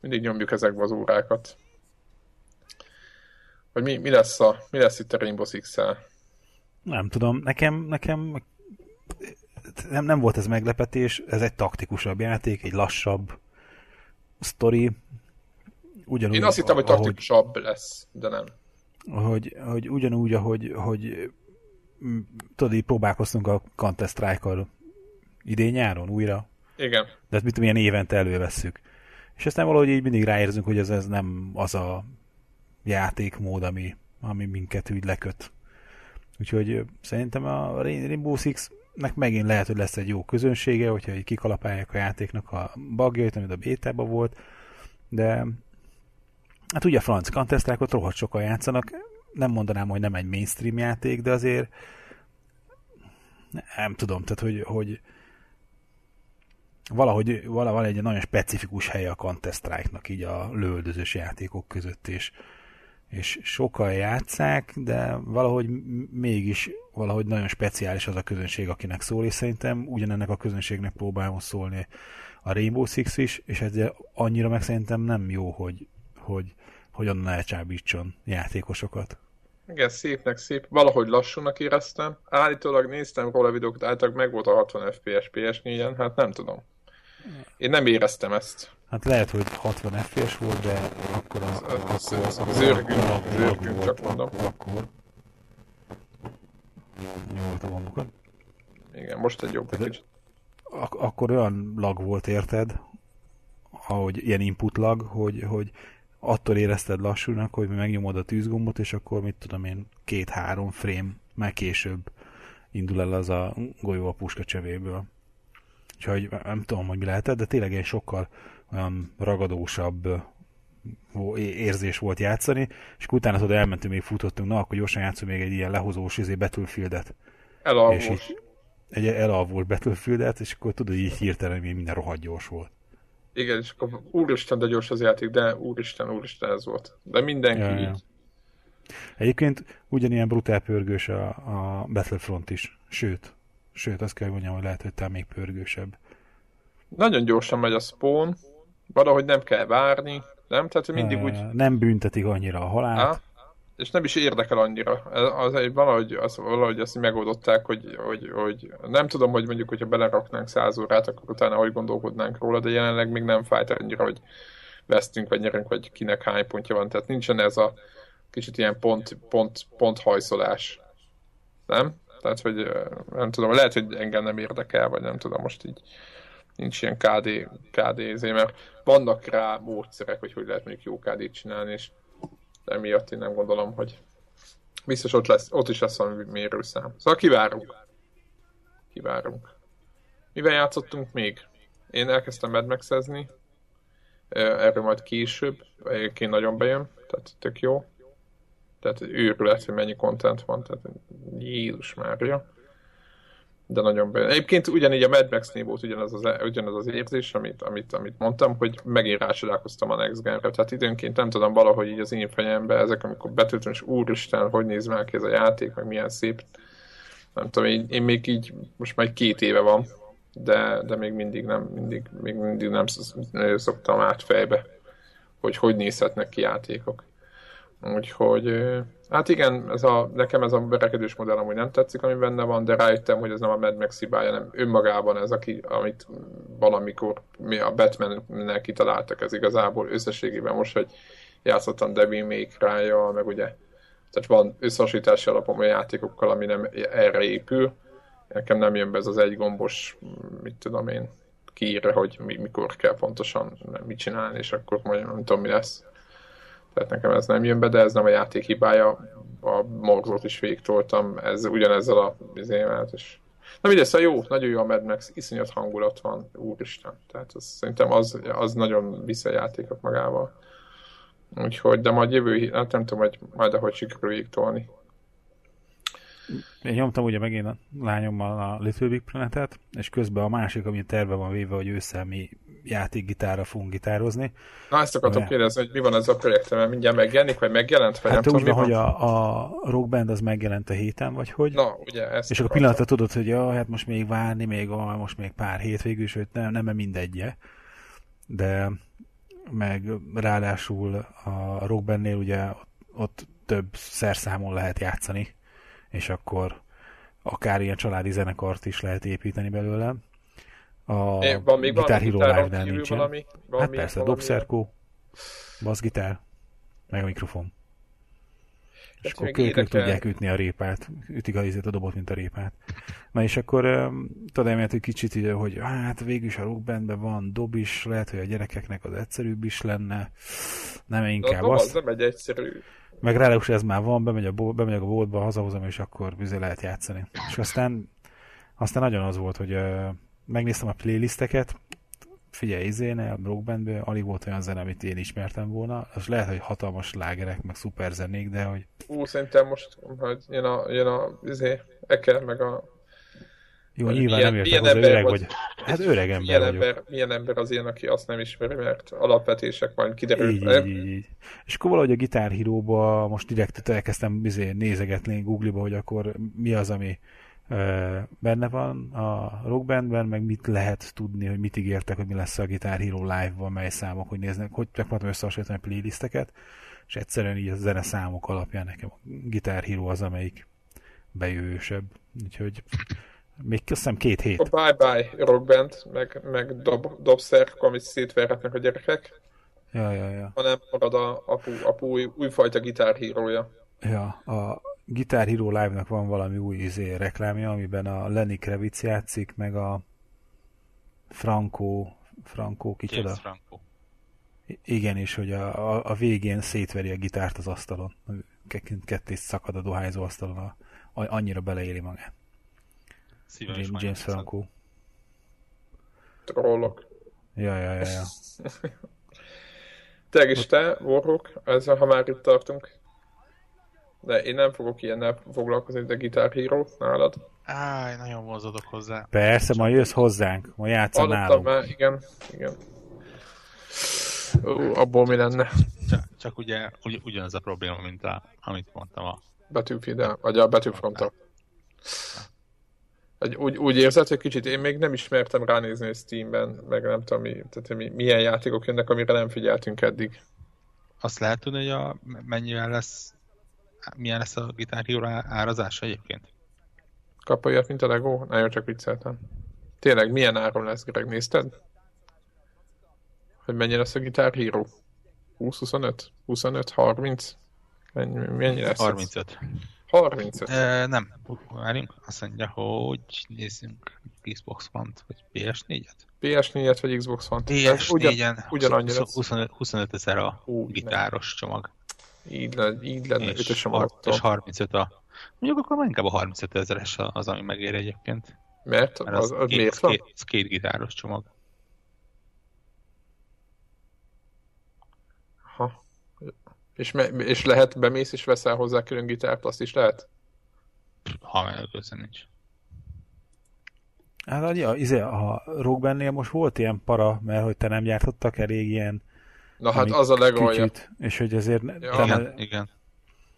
Mindig nyomjuk ezekbe az órákat. Hogy mi, mi, lesz, a, mi lesz itt a Rainbow Six-el? Nem tudom, nekem, nekem nem, nem volt ez meglepetés, ez egy taktikusabb játék, egy lassabb sztori. Ugyanúgy, Én azt hittem, hogy taktikusabb ahogy, lesz, de nem. Hogy, hogy ugyanúgy, ahogy, hogy tudod, így próbálkoztunk a Counter strike idén nyáron újra. Igen. De ezt mit milyen évente elővesszük. És aztán valahogy így mindig ráérzünk, hogy ez, ez nem az a játékmód, ami, ami minket úgy leköt. Úgyhogy szerintem a Rainbow Six nek megint lehet, hogy lesz egy jó közönsége, hogyha így kikalapálják a játéknak a bugjait, amit a bétában volt, de hát ugye a franc counter rohadt sokan játszanak, nem mondanám, hogy nem egy mainstream játék, de azért nem tudom, tehát hogy, hogy valahogy valahogy egy nagyon specifikus hely a Counter Strike-nak így a lövöldözős játékok között, és, és sokan játszák, de valahogy mégis valahogy nagyon speciális az a közönség, akinek szól, és szerintem ugyanennek a közönségnek próbálom szólni a Rainbow Six is, és ez annyira meg szerintem nem jó, hogy, hogy, hogy onnan elcsábítson játékosokat. Igen, szépnek szép. Valahogy lassúnak éreztem. Állítólag néztem róla videókat, általában meg volt a 60 FPS PS4-en, hát nem tudom. Én nem éreztem ezt. Hát lehet, hogy 60 FPS volt, de akkor az... az, az, az őrgünk, őrgünk, csak mondom. Akkor... Nyomult a gombokat. Igen, most egy jobb kicsit. Ak- akkor olyan lag volt, érted? Ahogy ilyen input lag, hogy, hogy attól érezted lassúnak, hogy megnyomod a tűzgombot, és akkor mit tudom én, két-három frame, meg később indul el az a golyó a puska csövéből. Úgyhogy nem tudom, hogy mi lehetett, de tényleg egy sokkal olyan ragadósabb érzés volt játszani, és akkor utána tudod, elmentünk, még futottunk, na, akkor gyorsan játszunk még egy ilyen lehozós izé, Battlefield-et. Elalvós. És így, egy elalvult Battlefield-et, és akkor tudod, így hirtelen még minden rohadt gyors volt. Igen, és akkor úristen, de gyors az játék, de úristen, úristen ez volt. De mindenki ja, így. Ja. Egyébként ugyanilyen brutál pörgős a, a Battlefront is. Sőt, sőt, azt kell mondjam, hogy lehet, hogy talán még pörgősebb. Nagyon gyorsan megy a spawn, valahogy nem kell várni, nem? Tehát mindig úgy... Nem büntetik annyira a halált. Ha? És nem is érdekel annyira. Az egy valahogy, az, valahogy azt megoldották, hogy, hogy, hogy, nem tudom, hogy mondjuk, hogyha beleraknánk száz órát, akkor utána hogy gondolkodnánk róla, de jelenleg még nem fájt annyira, hogy vesztünk, vagy nyerünk, vagy kinek hány pontja van. Tehát nincsen ez a kicsit ilyen pont, pont, pont hajszolás. Nem? Tehát, hogy nem tudom, lehet, hogy engem nem érdekel, vagy nem tudom, most így nincs ilyen KD, KD izé, mert vannak rá módszerek, hogy hogy lehet mondjuk jó KD-t csinálni, és emiatt én nem gondolom, hogy biztos ott, lesz, ott is lesz valami mérőszám. Szóval kivárunk. Kivárunk. Mivel játszottunk még? Én elkezdtem Mad max erről majd később, egyébként nagyon bejön, tehát tök jó. Tehát őrület, hogy mennyi content van, tehát Jézus Mária. De nagyon bejön. Egyébként ugyanígy a Mad Max-nél volt ugyanaz az, ugyanaz az érzés, amit, amit, amit mondtam, hogy megint rácsodálkoztam a Next Gen-re. Tehát időnként nem tudom, valahogy így az én fejembe ezek, amikor betöltöm, és úristen, hogy néz meg ki ez a játék, meg milyen szép. Nem tudom, én, én még így, most már két éve van, de, de még mindig nem, mindig, még mindig nem szoktam át fejbe, hogy hogy nézhetnek ki játékok. Úgyhogy, hát igen, ez a, nekem ez a berekedős modell amúgy nem tetszik, ami benne van, de rájöttem, hogy ez nem a Mad Max hibája, nem önmagában ez, aki, amit valamikor mi a Batman-nel kitaláltak, ez igazából összességében most, hogy játszottam Devil May cry meg ugye, tehát van összehasonlítási alapom a játékokkal, ami nem erre épül, nekem nem jön be ez az egy gombos, mit tudom én, kiírja, hogy mikor kell pontosan mit csinálni, és akkor majd nem tudom mi lesz tehát nekem ez nem jön be, de ez nem a játék hibája, a morzót is végtoltam, ez ugyanezzel a bizémet, és Na mindegy, szóval jó, nagyon jó a Mad Max, iszonyat hangulat van, úristen. Tehát az, szerintem az, az nagyon vissza a játékot magával. Úgyhogy, de majd jövő, hát nem tudom, hogy majd ahogy sikerül tolni. Én nyomtam ugye megint a lányommal a Little Big Planet-et, és közben a másik, ami terve van véve, hogy ősszel mi játékgitárra fogunk gitározni. Na ezt akartam mert... kérdezni, hogy mi van ez a projekt, mert mindjárt megjelenik, vagy megjelent, vagy hát nem úgy tudom, van, hogy a, a Rock Band az megjelent a héten, vagy hogy? Na, ugye ezt És akkor pillanatra tudod, hogy ja, hát most még várni, még ah, most még pár hét végül, sőt nem, nem mindegye. De meg ráadásul a Rock Bandnél ugye ott, ott több szerszámon lehet játszani, és akkor akár ilyen családi zenekart is lehet építeni belőle. A É, van még Guitar Hero Live-nál nincsen. valami? Hát valami persze, valami- dobszerkó, bassgitár, meg a mikrofon. És Hát akkor kölykök tudják ütni a répát, ütik a izét a dobot, mint a répát. Na és akkor tudod, emiatt egy kicsit így, hogy hát végül is a rockbandben van dob is, lehet, hogy a gyerekeknek az egyszerűbb is lenne, nem inkább az, azt. az nem egy egyszerű. Meg ráadásul ez már van, bemegy a, bol- bemegyek a boltba, hazahozom, és akkor bizony lehet játszani. És aztán, aztán nagyon az volt, hogy megnéztem a playlisteket, figyelj, izéne, a rockbandből alig volt olyan zene, amit én ismertem volna. Az lehet, hogy hatalmas lágerek, meg szuper zenék, de hogy Ú, szerintem most, hogy jön a, jön a izé, Eke, meg a... jó, Hogy nyilván milyen- nem értek hozzá, ember öreg vagy? vagy. Hát öreg ember milyen, vagyok. ember, milyen ember az ilyen, aki azt nem ismeri, mert alapvetések majd kiderül. Így, így, így, így. És akkor valahogy a Guitar Hero-ba most direkt elkezdtem izé, nézegetni Google-ba, hogy akkor mi az, ami benne van a rockbandben, meg mit lehet tudni, hogy mit ígértek, hogy mi lesz a Guitar Hero Live-ban, mely számok, hogy néznek, hogy megpróbáltam összehasonlítani a playlisteket, és egyszerűen így a zene számok alapján nekem a Guitar Hero az, amelyik bejövősebb. Úgyhogy még azt hiszem két A hét. Bye Bye rockband, meg, meg dob, dobszer, amit szétverhetnek a gyerekek, Ja, ja, ja. hanem marad a apu, apu új, újfajta gitárhírója. Ja, a Guitar Hero Live-nak van valami új izé reklámja, amiben a Lenny Kravitz játszik, meg a Franco, Franco kicsoda? James Franco. I- Igen, és hogy a, a, a végén szétveri a gitárt az asztalon. Ke- Ketté szakad a dohányzó asztalon, a, a, annyira beleéli magát. James, James. Franco. Trollok. Ja, ja, ja, ja. Te is te, Warhawk, ezzel ha már itt tartunk. De én nem fogok ilyennel foglalkozni, de Guitar Hero nálad. Áj, nagyon vonzódok hozzá. Persze, majd jössz hozzánk, majd játszol nálunk. már, igen, igen. Ó, abból mi lenne? Csak, csak ugye ugy, ugyanaz a probléma, mint a, amit mondtam a Betűfide, vagy a betűfronta. Egy, úgy, úgy érzed, hogy kicsit én még nem ismertem ránézni a Steamben, meg nem tudom, mi, tehát mi, milyen játékok jönnek, amire nem figyeltünk eddig. Azt lehet tudni, hogy a, mennyivel lesz, milyen lesz a Guitar Hero árazása egyébként? Kap olyat, mint a Lego? Nagyon csak vicceltem. Tényleg, milyen áron lesz, Greg, nézted? Hogy mennyi lesz a Guitar Hero? 20-25? 25? 30? Mennyi, mennyi lesz? ez? 35. 35. E, nem, várjunk, azt mondja, hogy nézzünk Xbox One-t, vagy PS4-et? PS4-et vagy Xbox One? Ez ugyan- PS4-en ugyanannyi lesz. 25, 25 ezer a Ú, gitáros csomag. Így, le, így lenne, És, ütösem har- attól. és 35 a... Mondjuk akkor már inkább a 35 ezeres az, ami megér egyébként. Mert Mert az, az, az két, miért van? két, az két gitáros csomag. Ha. És, me, és lehet, bemész és veszel hozzá külön gitárt, azt is lehet? Ha megőző nincs. Hát ja, izé, a Rockbandnél most volt ilyen para, mert hogy te nem gyártottak elég ilyen Na hát az a legalja. és hogy ezért Ja. talán- Igen, igen.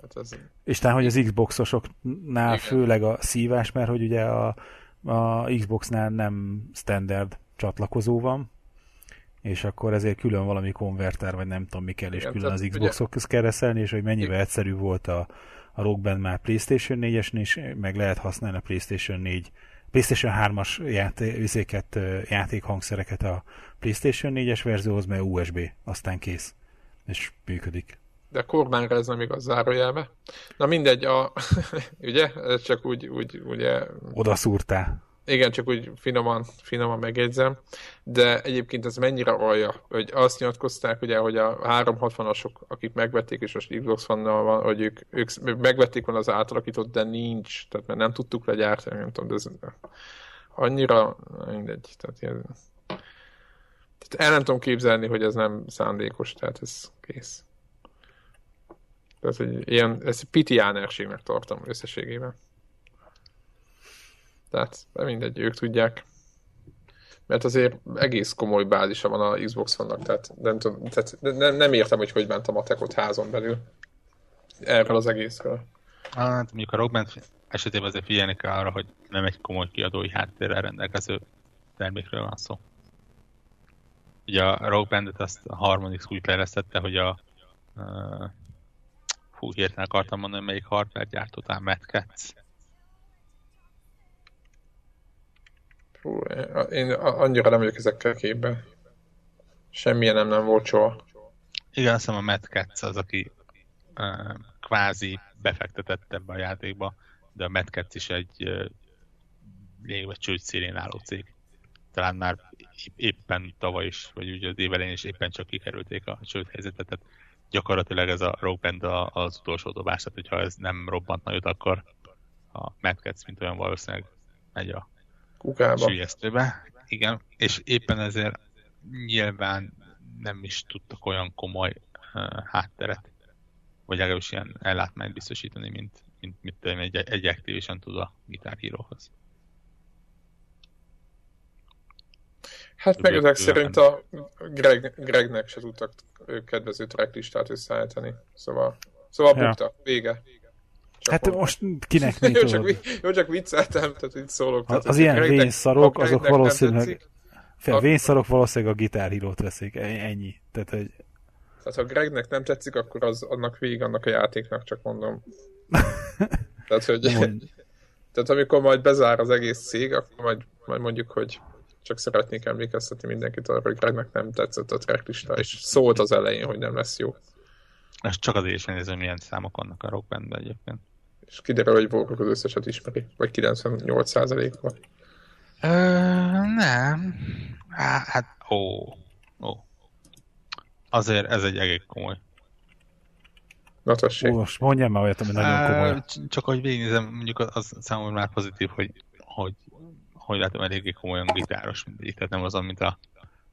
Hát ez, És talán, hogy az Xboxosoknál Igen. főleg a szívás, mert hogy ugye a, a Xboxnál nem standard csatlakozó van, és akkor ezért külön valami konverter, vagy nem tudom mi kell, és Igen, külön az tehát Xboxokhoz kell reszelni, és hogy mennyivel Igen. egyszerű volt a, a Rock Band már PlayStation 4-esen is, meg lehet használni a PlayStation 4 PlayStation 3-as játé- vizéket, játékhangszereket a PlayStation 4-es verzióhoz, mert USB, aztán kész. És működik. de kormányra ez nem igaz zárójelbe. Na mindegy, a, <laughs> ugye, ez csak úgy, úgy, ugye, Oda szúrtál. Igen, csak úgy finoman, finoman megjegyzem, de egyébként ez mennyire alja, hogy azt nyilatkozták, ugye, hogy a 360-asok, akik megvették, és most Xbox One-nal van, hogy ők, ők megvették volna az átalakított, de nincs, tehát mert nem tudtuk legyártani, nem tudom, de ez annyira, mindegy, tehát ilyen, tehát el nem tudom képzelni, hogy ez nem szándékos, tehát ez kész. Tehát, hogy ilyen, ez pitiánerségnek tartom összességében. Tehát, de mindegy, ők tudják. Mert azért egész komoly bázisa van a Xbox vannak, tehát nem, tudom, tehát nem, nem értem, hogy hogy ment a matekot házon belül. Erről az egészről. Hát mondjuk a Rock Band esetében azért figyelni kell arra, hogy nem egy komoly kiadói háttérrel rendelkező termékről van szó. Ugye a Rock Bandet azt a Harmonix úgy fejlesztette, hogy a uh, hú, hirtelen akartam mondani, melyik hardware gyártó, talán Mad Cats. Hú, én annyira nem vagyok ezekkel képben. Semmilyen nem, nem volt soha. Igen, azt hiszem a Matt Katz az, aki uh, kvázi befektetett ebbe a játékba, de a Matt Katz is egy uh, lényegben csőd szélén álló cég. Talán már éppen tavaly is, vagy ugye az évelén is éppen csak kikerülték a csőd helyzetet, tehát gyakorlatilag ez a Rogue Band az utolsó dobás, tehát hogyha ez nem robbant nagyot, akkor a Mad Cats, mint olyan valószínűleg megy a Kukába. sülyeztőbe. Igen, és éppen ezért nyilván nem is tudtak olyan komoly uh, hátteret, vagy legalábbis ilyen ellátmányt biztosítani, mint, mint, mint egy, egy Activision tud a Guitar Hero-hoz. Hát meg ezek szerint a Greg, Gregnek se tudtak kedvező tracklistát összeállítani. Szóval, szóval ja. bukta. Vége. Csak hát most kinek <laughs> mi jó, csak, jó, csak vicceltem, tehát itt szólok. Tehát, az ilyen vénszarok, azok valószínűleg... Fél, a... vénszarok valószínűleg a gitárhírót veszik, e- ennyi. Tehát, hogy... Tehát ha Gregnek nem tetszik, akkor az annak végig annak a játéknak, csak mondom. <laughs> tehát, hogy... <laughs> tehát amikor majd bezár az egész cég, akkor majd, majd mondjuk, hogy csak szeretnék emlékeztetni mindenkit arra, hogy Gregnek nem tetszett a tracklista, és szólt az elején, hogy nem lesz jó. És csak azért is nézem, milyen számok vannak a rockbandben egyébként. És kiderül, hogy Volkok az összeset ismeri, vagy 98%-ban. nem. Há, hát, ó, ó. Azért ez egy egész komoly. Na tessék. most mondjam már olyat, ami nagyon komoly. Csak hogy végignézem, mondjuk az számomra már pozitív, hogy, hogy hogy látom, eléggé komolyan gitáros mindig. Tehát nem az, mint a,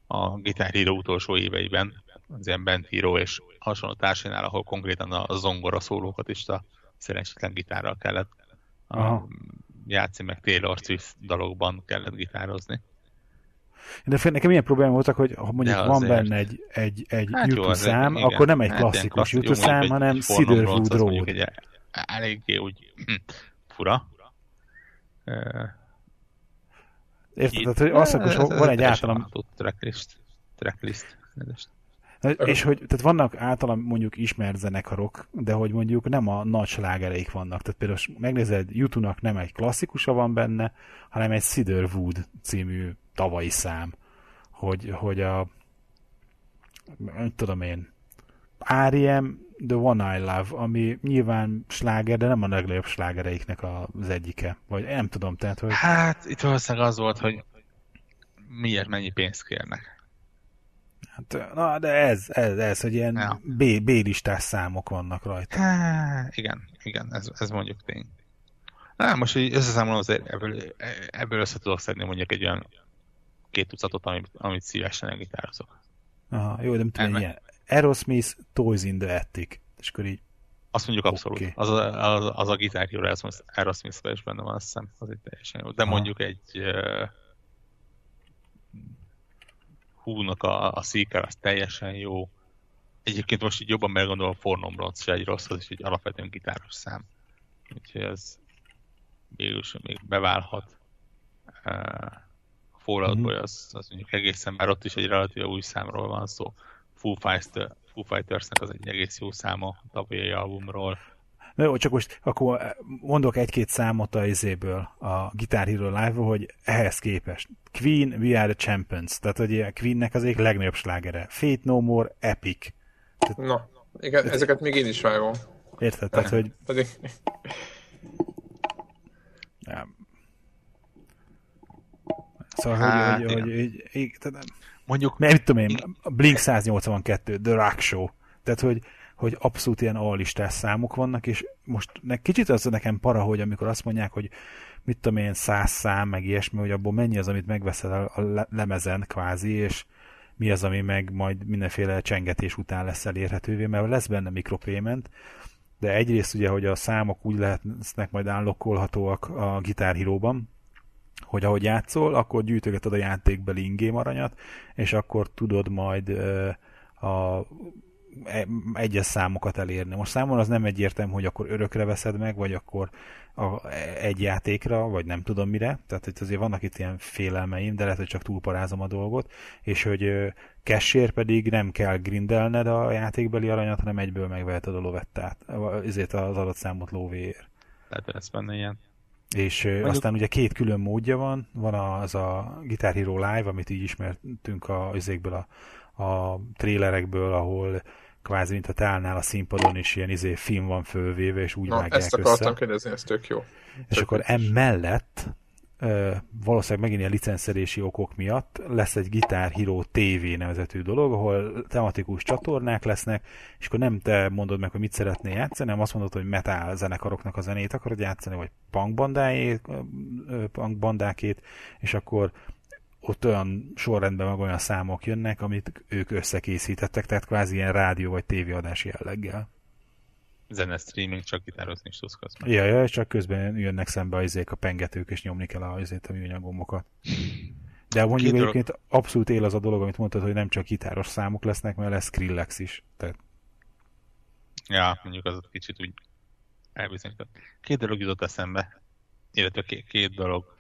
a gitáríró utolsó éveiben, az ilyen bentíró és hasonló társainál, ahol konkrétan a zongora szólókat is a szerencsétlen gitárral kellett a, játszani, meg Taylor Swift dalokban kellett gitározni. De fél, nekem ilyen probléma voltak, hogy ha mondjuk van benne egy, egy, egy hát YouTube jó, szám, igen, akkor nem egy hát klasszikus klassz, YouTube szám, hanem Cedarwood Road. Egy, eléggé úgy hm, fura. Érted? Tehát, hogy az, hogy van egy általam... Tracklist. Tracklist. És hogy tehát vannak általam mondjuk ismert zenekarok, de hogy mondjuk nem a nagy slágereik vannak. Tehát például megnézed, YouTube-nak nem egy klasszikusa van benne, hanem egy Cedarwood című tavalyi szám, hogy, hogy a nem tudom én, R.E.M. The One I Love, ami nyilván sláger, de nem a legnagyobb slágereiknek az egyike. Vagy nem tudom, tehát, hogy... Hát, itt valószínűleg az volt, hogy miért mennyi pénzt kérnek. Hát, na, de ez, ez, ez hogy ilyen ja. B, B-listás számok vannak rajta. Há, igen, igen, ez, ez mondjuk tény. Na, most így összeszámolom azért ebből, ebből össze tudok szedni mondjuk egy olyan két tucatot, amit, amit szívesen elgitározok. Aha, jó, de mit tudom, ilyen Aerosmith, Toys in the Attic. És akkor így... Azt mondjuk abszolút. Okay. Az, a, az, az a Guitar Hero aerosmith is benne van, azt hiszem. Az egy teljesen jó. De Aha. mondjuk egy uh, húnak a, a Seeker, az teljesen jó. Egyébként most így jobban meggondolom, a Fornom Bronze se egy rossz, az is egy alapvetően gitáros szám. Úgyhogy ez végülis még beválhat. A Fallout Boy az, az mondjuk egészen, már ott is egy relatív új számról van szó. Foo, Fighters, Foo Fightersnek az egy egész jó száma a tavalyi albumról. Na jó, csak most akkor mondok egy-két számot a izéből, a Guitar Hero live hogy ehhez képest. Queen, We Are the Champions. Tehát, hogy a Queennek az egyik legnagyobb slágere. Fate No More, Epic. Tehát, Na, igen, ez, ezeket még én is vágom. Érted? Tehát, hogy... <laughs> Szóval, hát, hogy, hogy, hogy, hogy, hogy, hogy, Mondjuk... Mert mit tudom én, Blink 182, The Rock Show. Tehát, hogy, hogy abszolút ilyen alistás számok vannak, és most ne, kicsit az nekem para, hogy amikor azt mondják, hogy mit tudom én, száz szám, meg ilyesmi, hogy abból mennyi az, amit megveszel a, lemezen kvázi, és mi az, ami meg majd mindenféle csengetés után lesz elérhetővé, mert lesz benne mikropayment, de egyrészt ugye, hogy a számok úgy lehetnek majd állokkolhatóak a Guitar Hero-ban, hogy ahogy játszol, akkor gyűjtögeted a játékbeli ingém aranyat, és akkor tudod majd a egyes számokat elérni. Most számomra az nem egyértelmű, hogy akkor örökre veszed meg, vagy akkor a, egy játékra, vagy nem tudom mire. Tehát hogy azért vannak itt ilyen félelmeim, de lehet, hogy csak túlparázom a dolgot, és hogy cashért pedig nem kell grindelned a játékbeli aranyat, hanem egyből megveheted a lovettát, ezért az adott számot lóvéért. Tehát lesz benne ilyen. És Mondjuk... aztán ugye két külön módja van, van az a Guitar Hero Live, amit így ismertünk a, azékből a, a trélerekből, ahol kvázi, mint a te állnál a színpadon, és ilyen izé film van fölvéve, és úgy Na, vágják ezt akartam kérdezni, ez tök jó. És tök akkor emellett valószínűleg megint ilyen licenszerési okok miatt lesz egy Guitar Hero TV nevezetű dolog, ahol tematikus csatornák lesznek, és akkor nem te mondod meg, hogy mit szeretnél játszani, hanem azt mondod, hogy metal zenekaroknak a zenét akarod játszani, vagy punk, punk bandákét, és akkor ott olyan sorrendben meg olyan számok jönnek, amit ők összekészítettek, tehát kvázi ilyen rádió vagy tévéadás jelleggel zene streaming, csak gitározni is tudsz közben. Ja, ja, csak közben jönnek szembe a izék a pengetők, és nyomni kell a, izét, a műanyagomokat. De mondjuk Két egyébként dolog... abszolút él az a dolog, amit mondtad, hogy nem csak gitáros számok lesznek, mert lesz Skrillex is. Tehát... Ja, mondjuk az kicsit úgy elbizonyított. Két dolog jutott eszembe, illetve két, két dolog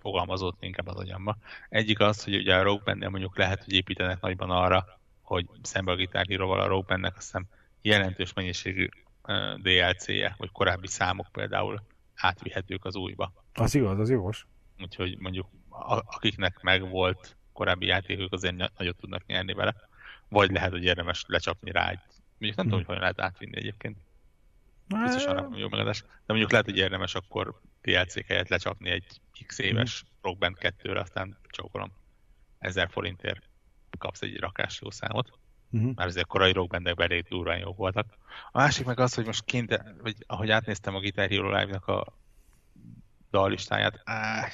fogalmazott inkább az agyamba. Egyik az, hogy ugye a Rogue Band-nél mondjuk lehet, hogy építenek nagyban arra, hogy szembe a gitárhíróval a Rogue Band-nek azt hiszem jelentős mennyiségű DLC-je, vagy korábbi számok például átvihetők az újba. Az igaz, az jogos. Úgyhogy mondjuk akiknek megvolt korábbi játékok, azért nagyot tudnak nyerni vele. Vagy lehet, hogy érdemes lecsapni rá egy... Mondjuk nem hmm. tudom, hogy hogyan lehet átvinni egyébként. Biztosan nem jó megadás. De mondjuk lehet, hogy érdemes akkor DLC helyett lecsapni egy x éves hmm. Rock Band 2-re, aztán csókolom. 1000 forintért kapsz egy rakás jó számot. Uh-huh. Már azért korai rockbandekben elég durván jók voltak. A másik meg az, hogy most kint, vagy ahogy átnéztem a Guitar Hero Live-nak a dallistáját, áh,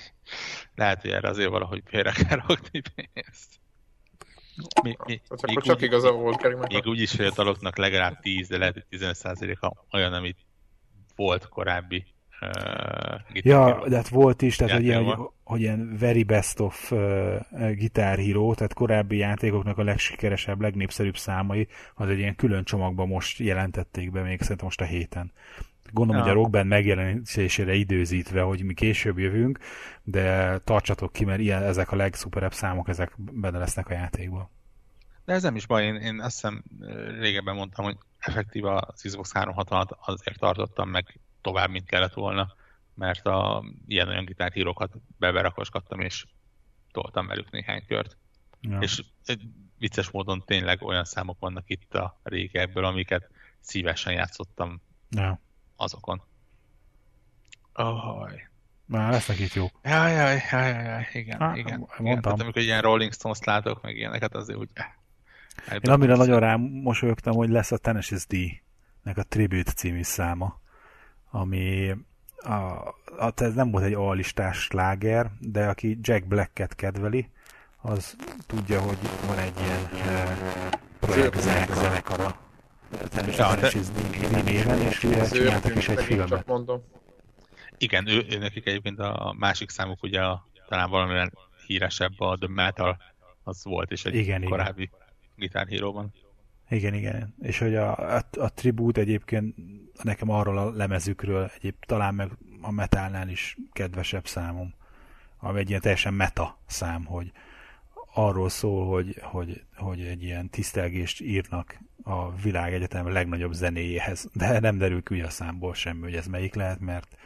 lehet, hogy erre azért valahogy félre kell rakni pénzt. Mi, mi, hát akkor csak úgy, igaza volt Kerimnek. Még úgy is, hogy a daloknak legalább 10, de lehet, hogy 15%-a olyan, amit volt korábbi Uh, ja, de hát volt is, tehát hogy ilyen, hogy, hogy ilyen very best of uh, Guitar Hero, tehát korábbi játékoknak a legsikeresebb, legnépszerűbb számai, az egy ilyen külön csomagban most jelentették be, még szerintem most a héten. Gondolom, ja. hogy a Rockband megjelenésére időzítve, hogy mi később jövünk, de tartsatok ki, mert ilyen, ezek a legszuperebb számok, ezek benne lesznek a játékban. De ez nem is baj, én, én azt hiszem régebben mondtam, hogy effektív az Xbox 360 azért tartottam meg tovább, mint kellett volna, mert a ilyen-olyan gitárhírokat beberakosgattam, és toltam velük néhány kört. Ja. És vicces módon tényleg olyan számok vannak itt a régeből, amiket szívesen játszottam ja. azokon. Oh, Már lesznek itt jók. Jaj, jaj, jaj, jaj, igen, Há, igen. Mondtam. igen. Tehát, amikor ilyen Rolling Stones látok, meg ilyeneket, azért úgy... Eh, Én amire nagyon rám mosolyogtam, hogy lesz a Tennessee D-nek a Tribute című száma ami a, a, ez nem volt egy alistás sláger, de aki Jack Black-et kedveli, az tudja, hogy van egy ilyen e, projekt zenekara. Természetesen ja, néven, és csináltak is egy filmet. Igen, ő, ő nekik egyébként a másik számuk ugye a, talán valamilyen híresebb a The Metal, az volt is egy igen, korábbi igen. gitárhíróban. Igen, igen. És hogy a, a, a tribút egyébként nekem arról a lemezükről egyéb talán meg a metálnál is kedvesebb számom, ami egy ilyen teljesen meta szám, hogy arról szól, hogy, hogy, hogy egy ilyen tisztelgést írnak a világ egyetem legnagyobb zenéjéhez, de nem derül ki a számból semmi, hogy ez melyik lehet, mert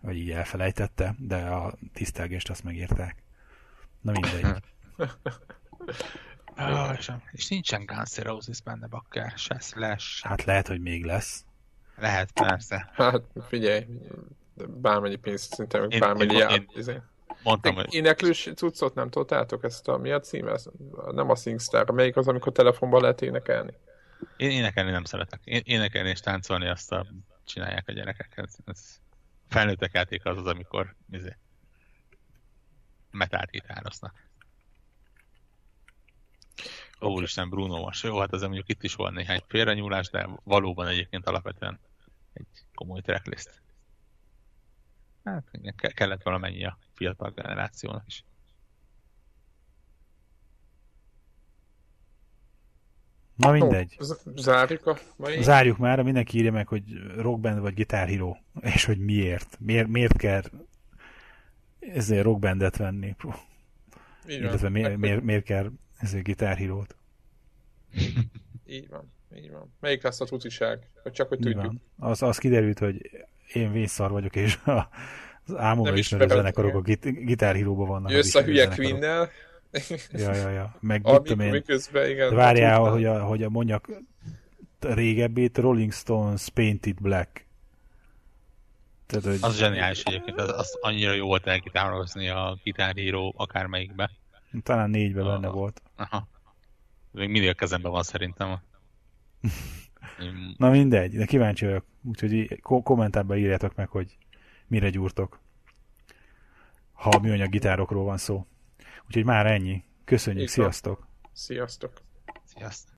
vagy így elfelejtette, de a tisztelgést azt megírták. Na mindegy. <laughs> És, és nincsen Guns N' Roses benne bakker, se Slash. Hát lehet, hogy még lesz. Lehet, persze. Hát figyelj, bármennyi pénzt szinte, meg bármennyi én, én, izé. Mondtam, hogy... Éneklős cuccot nem toltátok ezt a, mi a címe? Nem a SingStar, melyik az, amikor telefonban lehet énekelni? Én énekelni nem szeretek. Én énekelni és táncolni azt a csinálják a gyerekek. Ez, ez felnőttek játék az az, amikor izé, metált gitároznak. Okay. Úristen, Bruno most jó, hát ezzel mondjuk itt is van néhány félrenyúlás, de valóban egyébként alapvetően egy komoly tracklist. Hát igen, kellett valamennyi a fiatal generációnak is. Na mindegy. Zárjuk a mai... Zárjuk már, mindenki írja meg, hogy rockband vagy Guitar <laughs> Hero, és hogy miért. Miért, miért kell ezért rockbandet venni. Illetve miért, miért, miért kell ezért gitárhírót. Így van. Így van. Melyik lesz a tuciság? Hogy csak, hogy tudjuk. Az, az kiderült, hogy én vészszar vagyok, és a, az álmomra ismerő zenekarok a git- gitárhíróban vannak. Jössz a hülye queen Ja, ja, ja. Meg mit tudom én. Miközben, igen. Várjál, hogy a, hogy a mondjak régebbit, Rolling Stones Painted Black. Tehát, hogy... Az zseniális egyébként, az, az annyira jó volt elgitározni a gitárhíró akármelyikbe. Talán négybe uh, benne volt. Aha. Még mindig a kezemben van szerintem. Na mindegy, de kíváncsi vagyok. Úgyhogy kommentárban írjátok meg, hogy mire gyúrtok. Ha műanyag gitárokról van szó. Úgyhogy már ennyi. Köszönjük, sziasztok! Sziasztok! Sziasztok!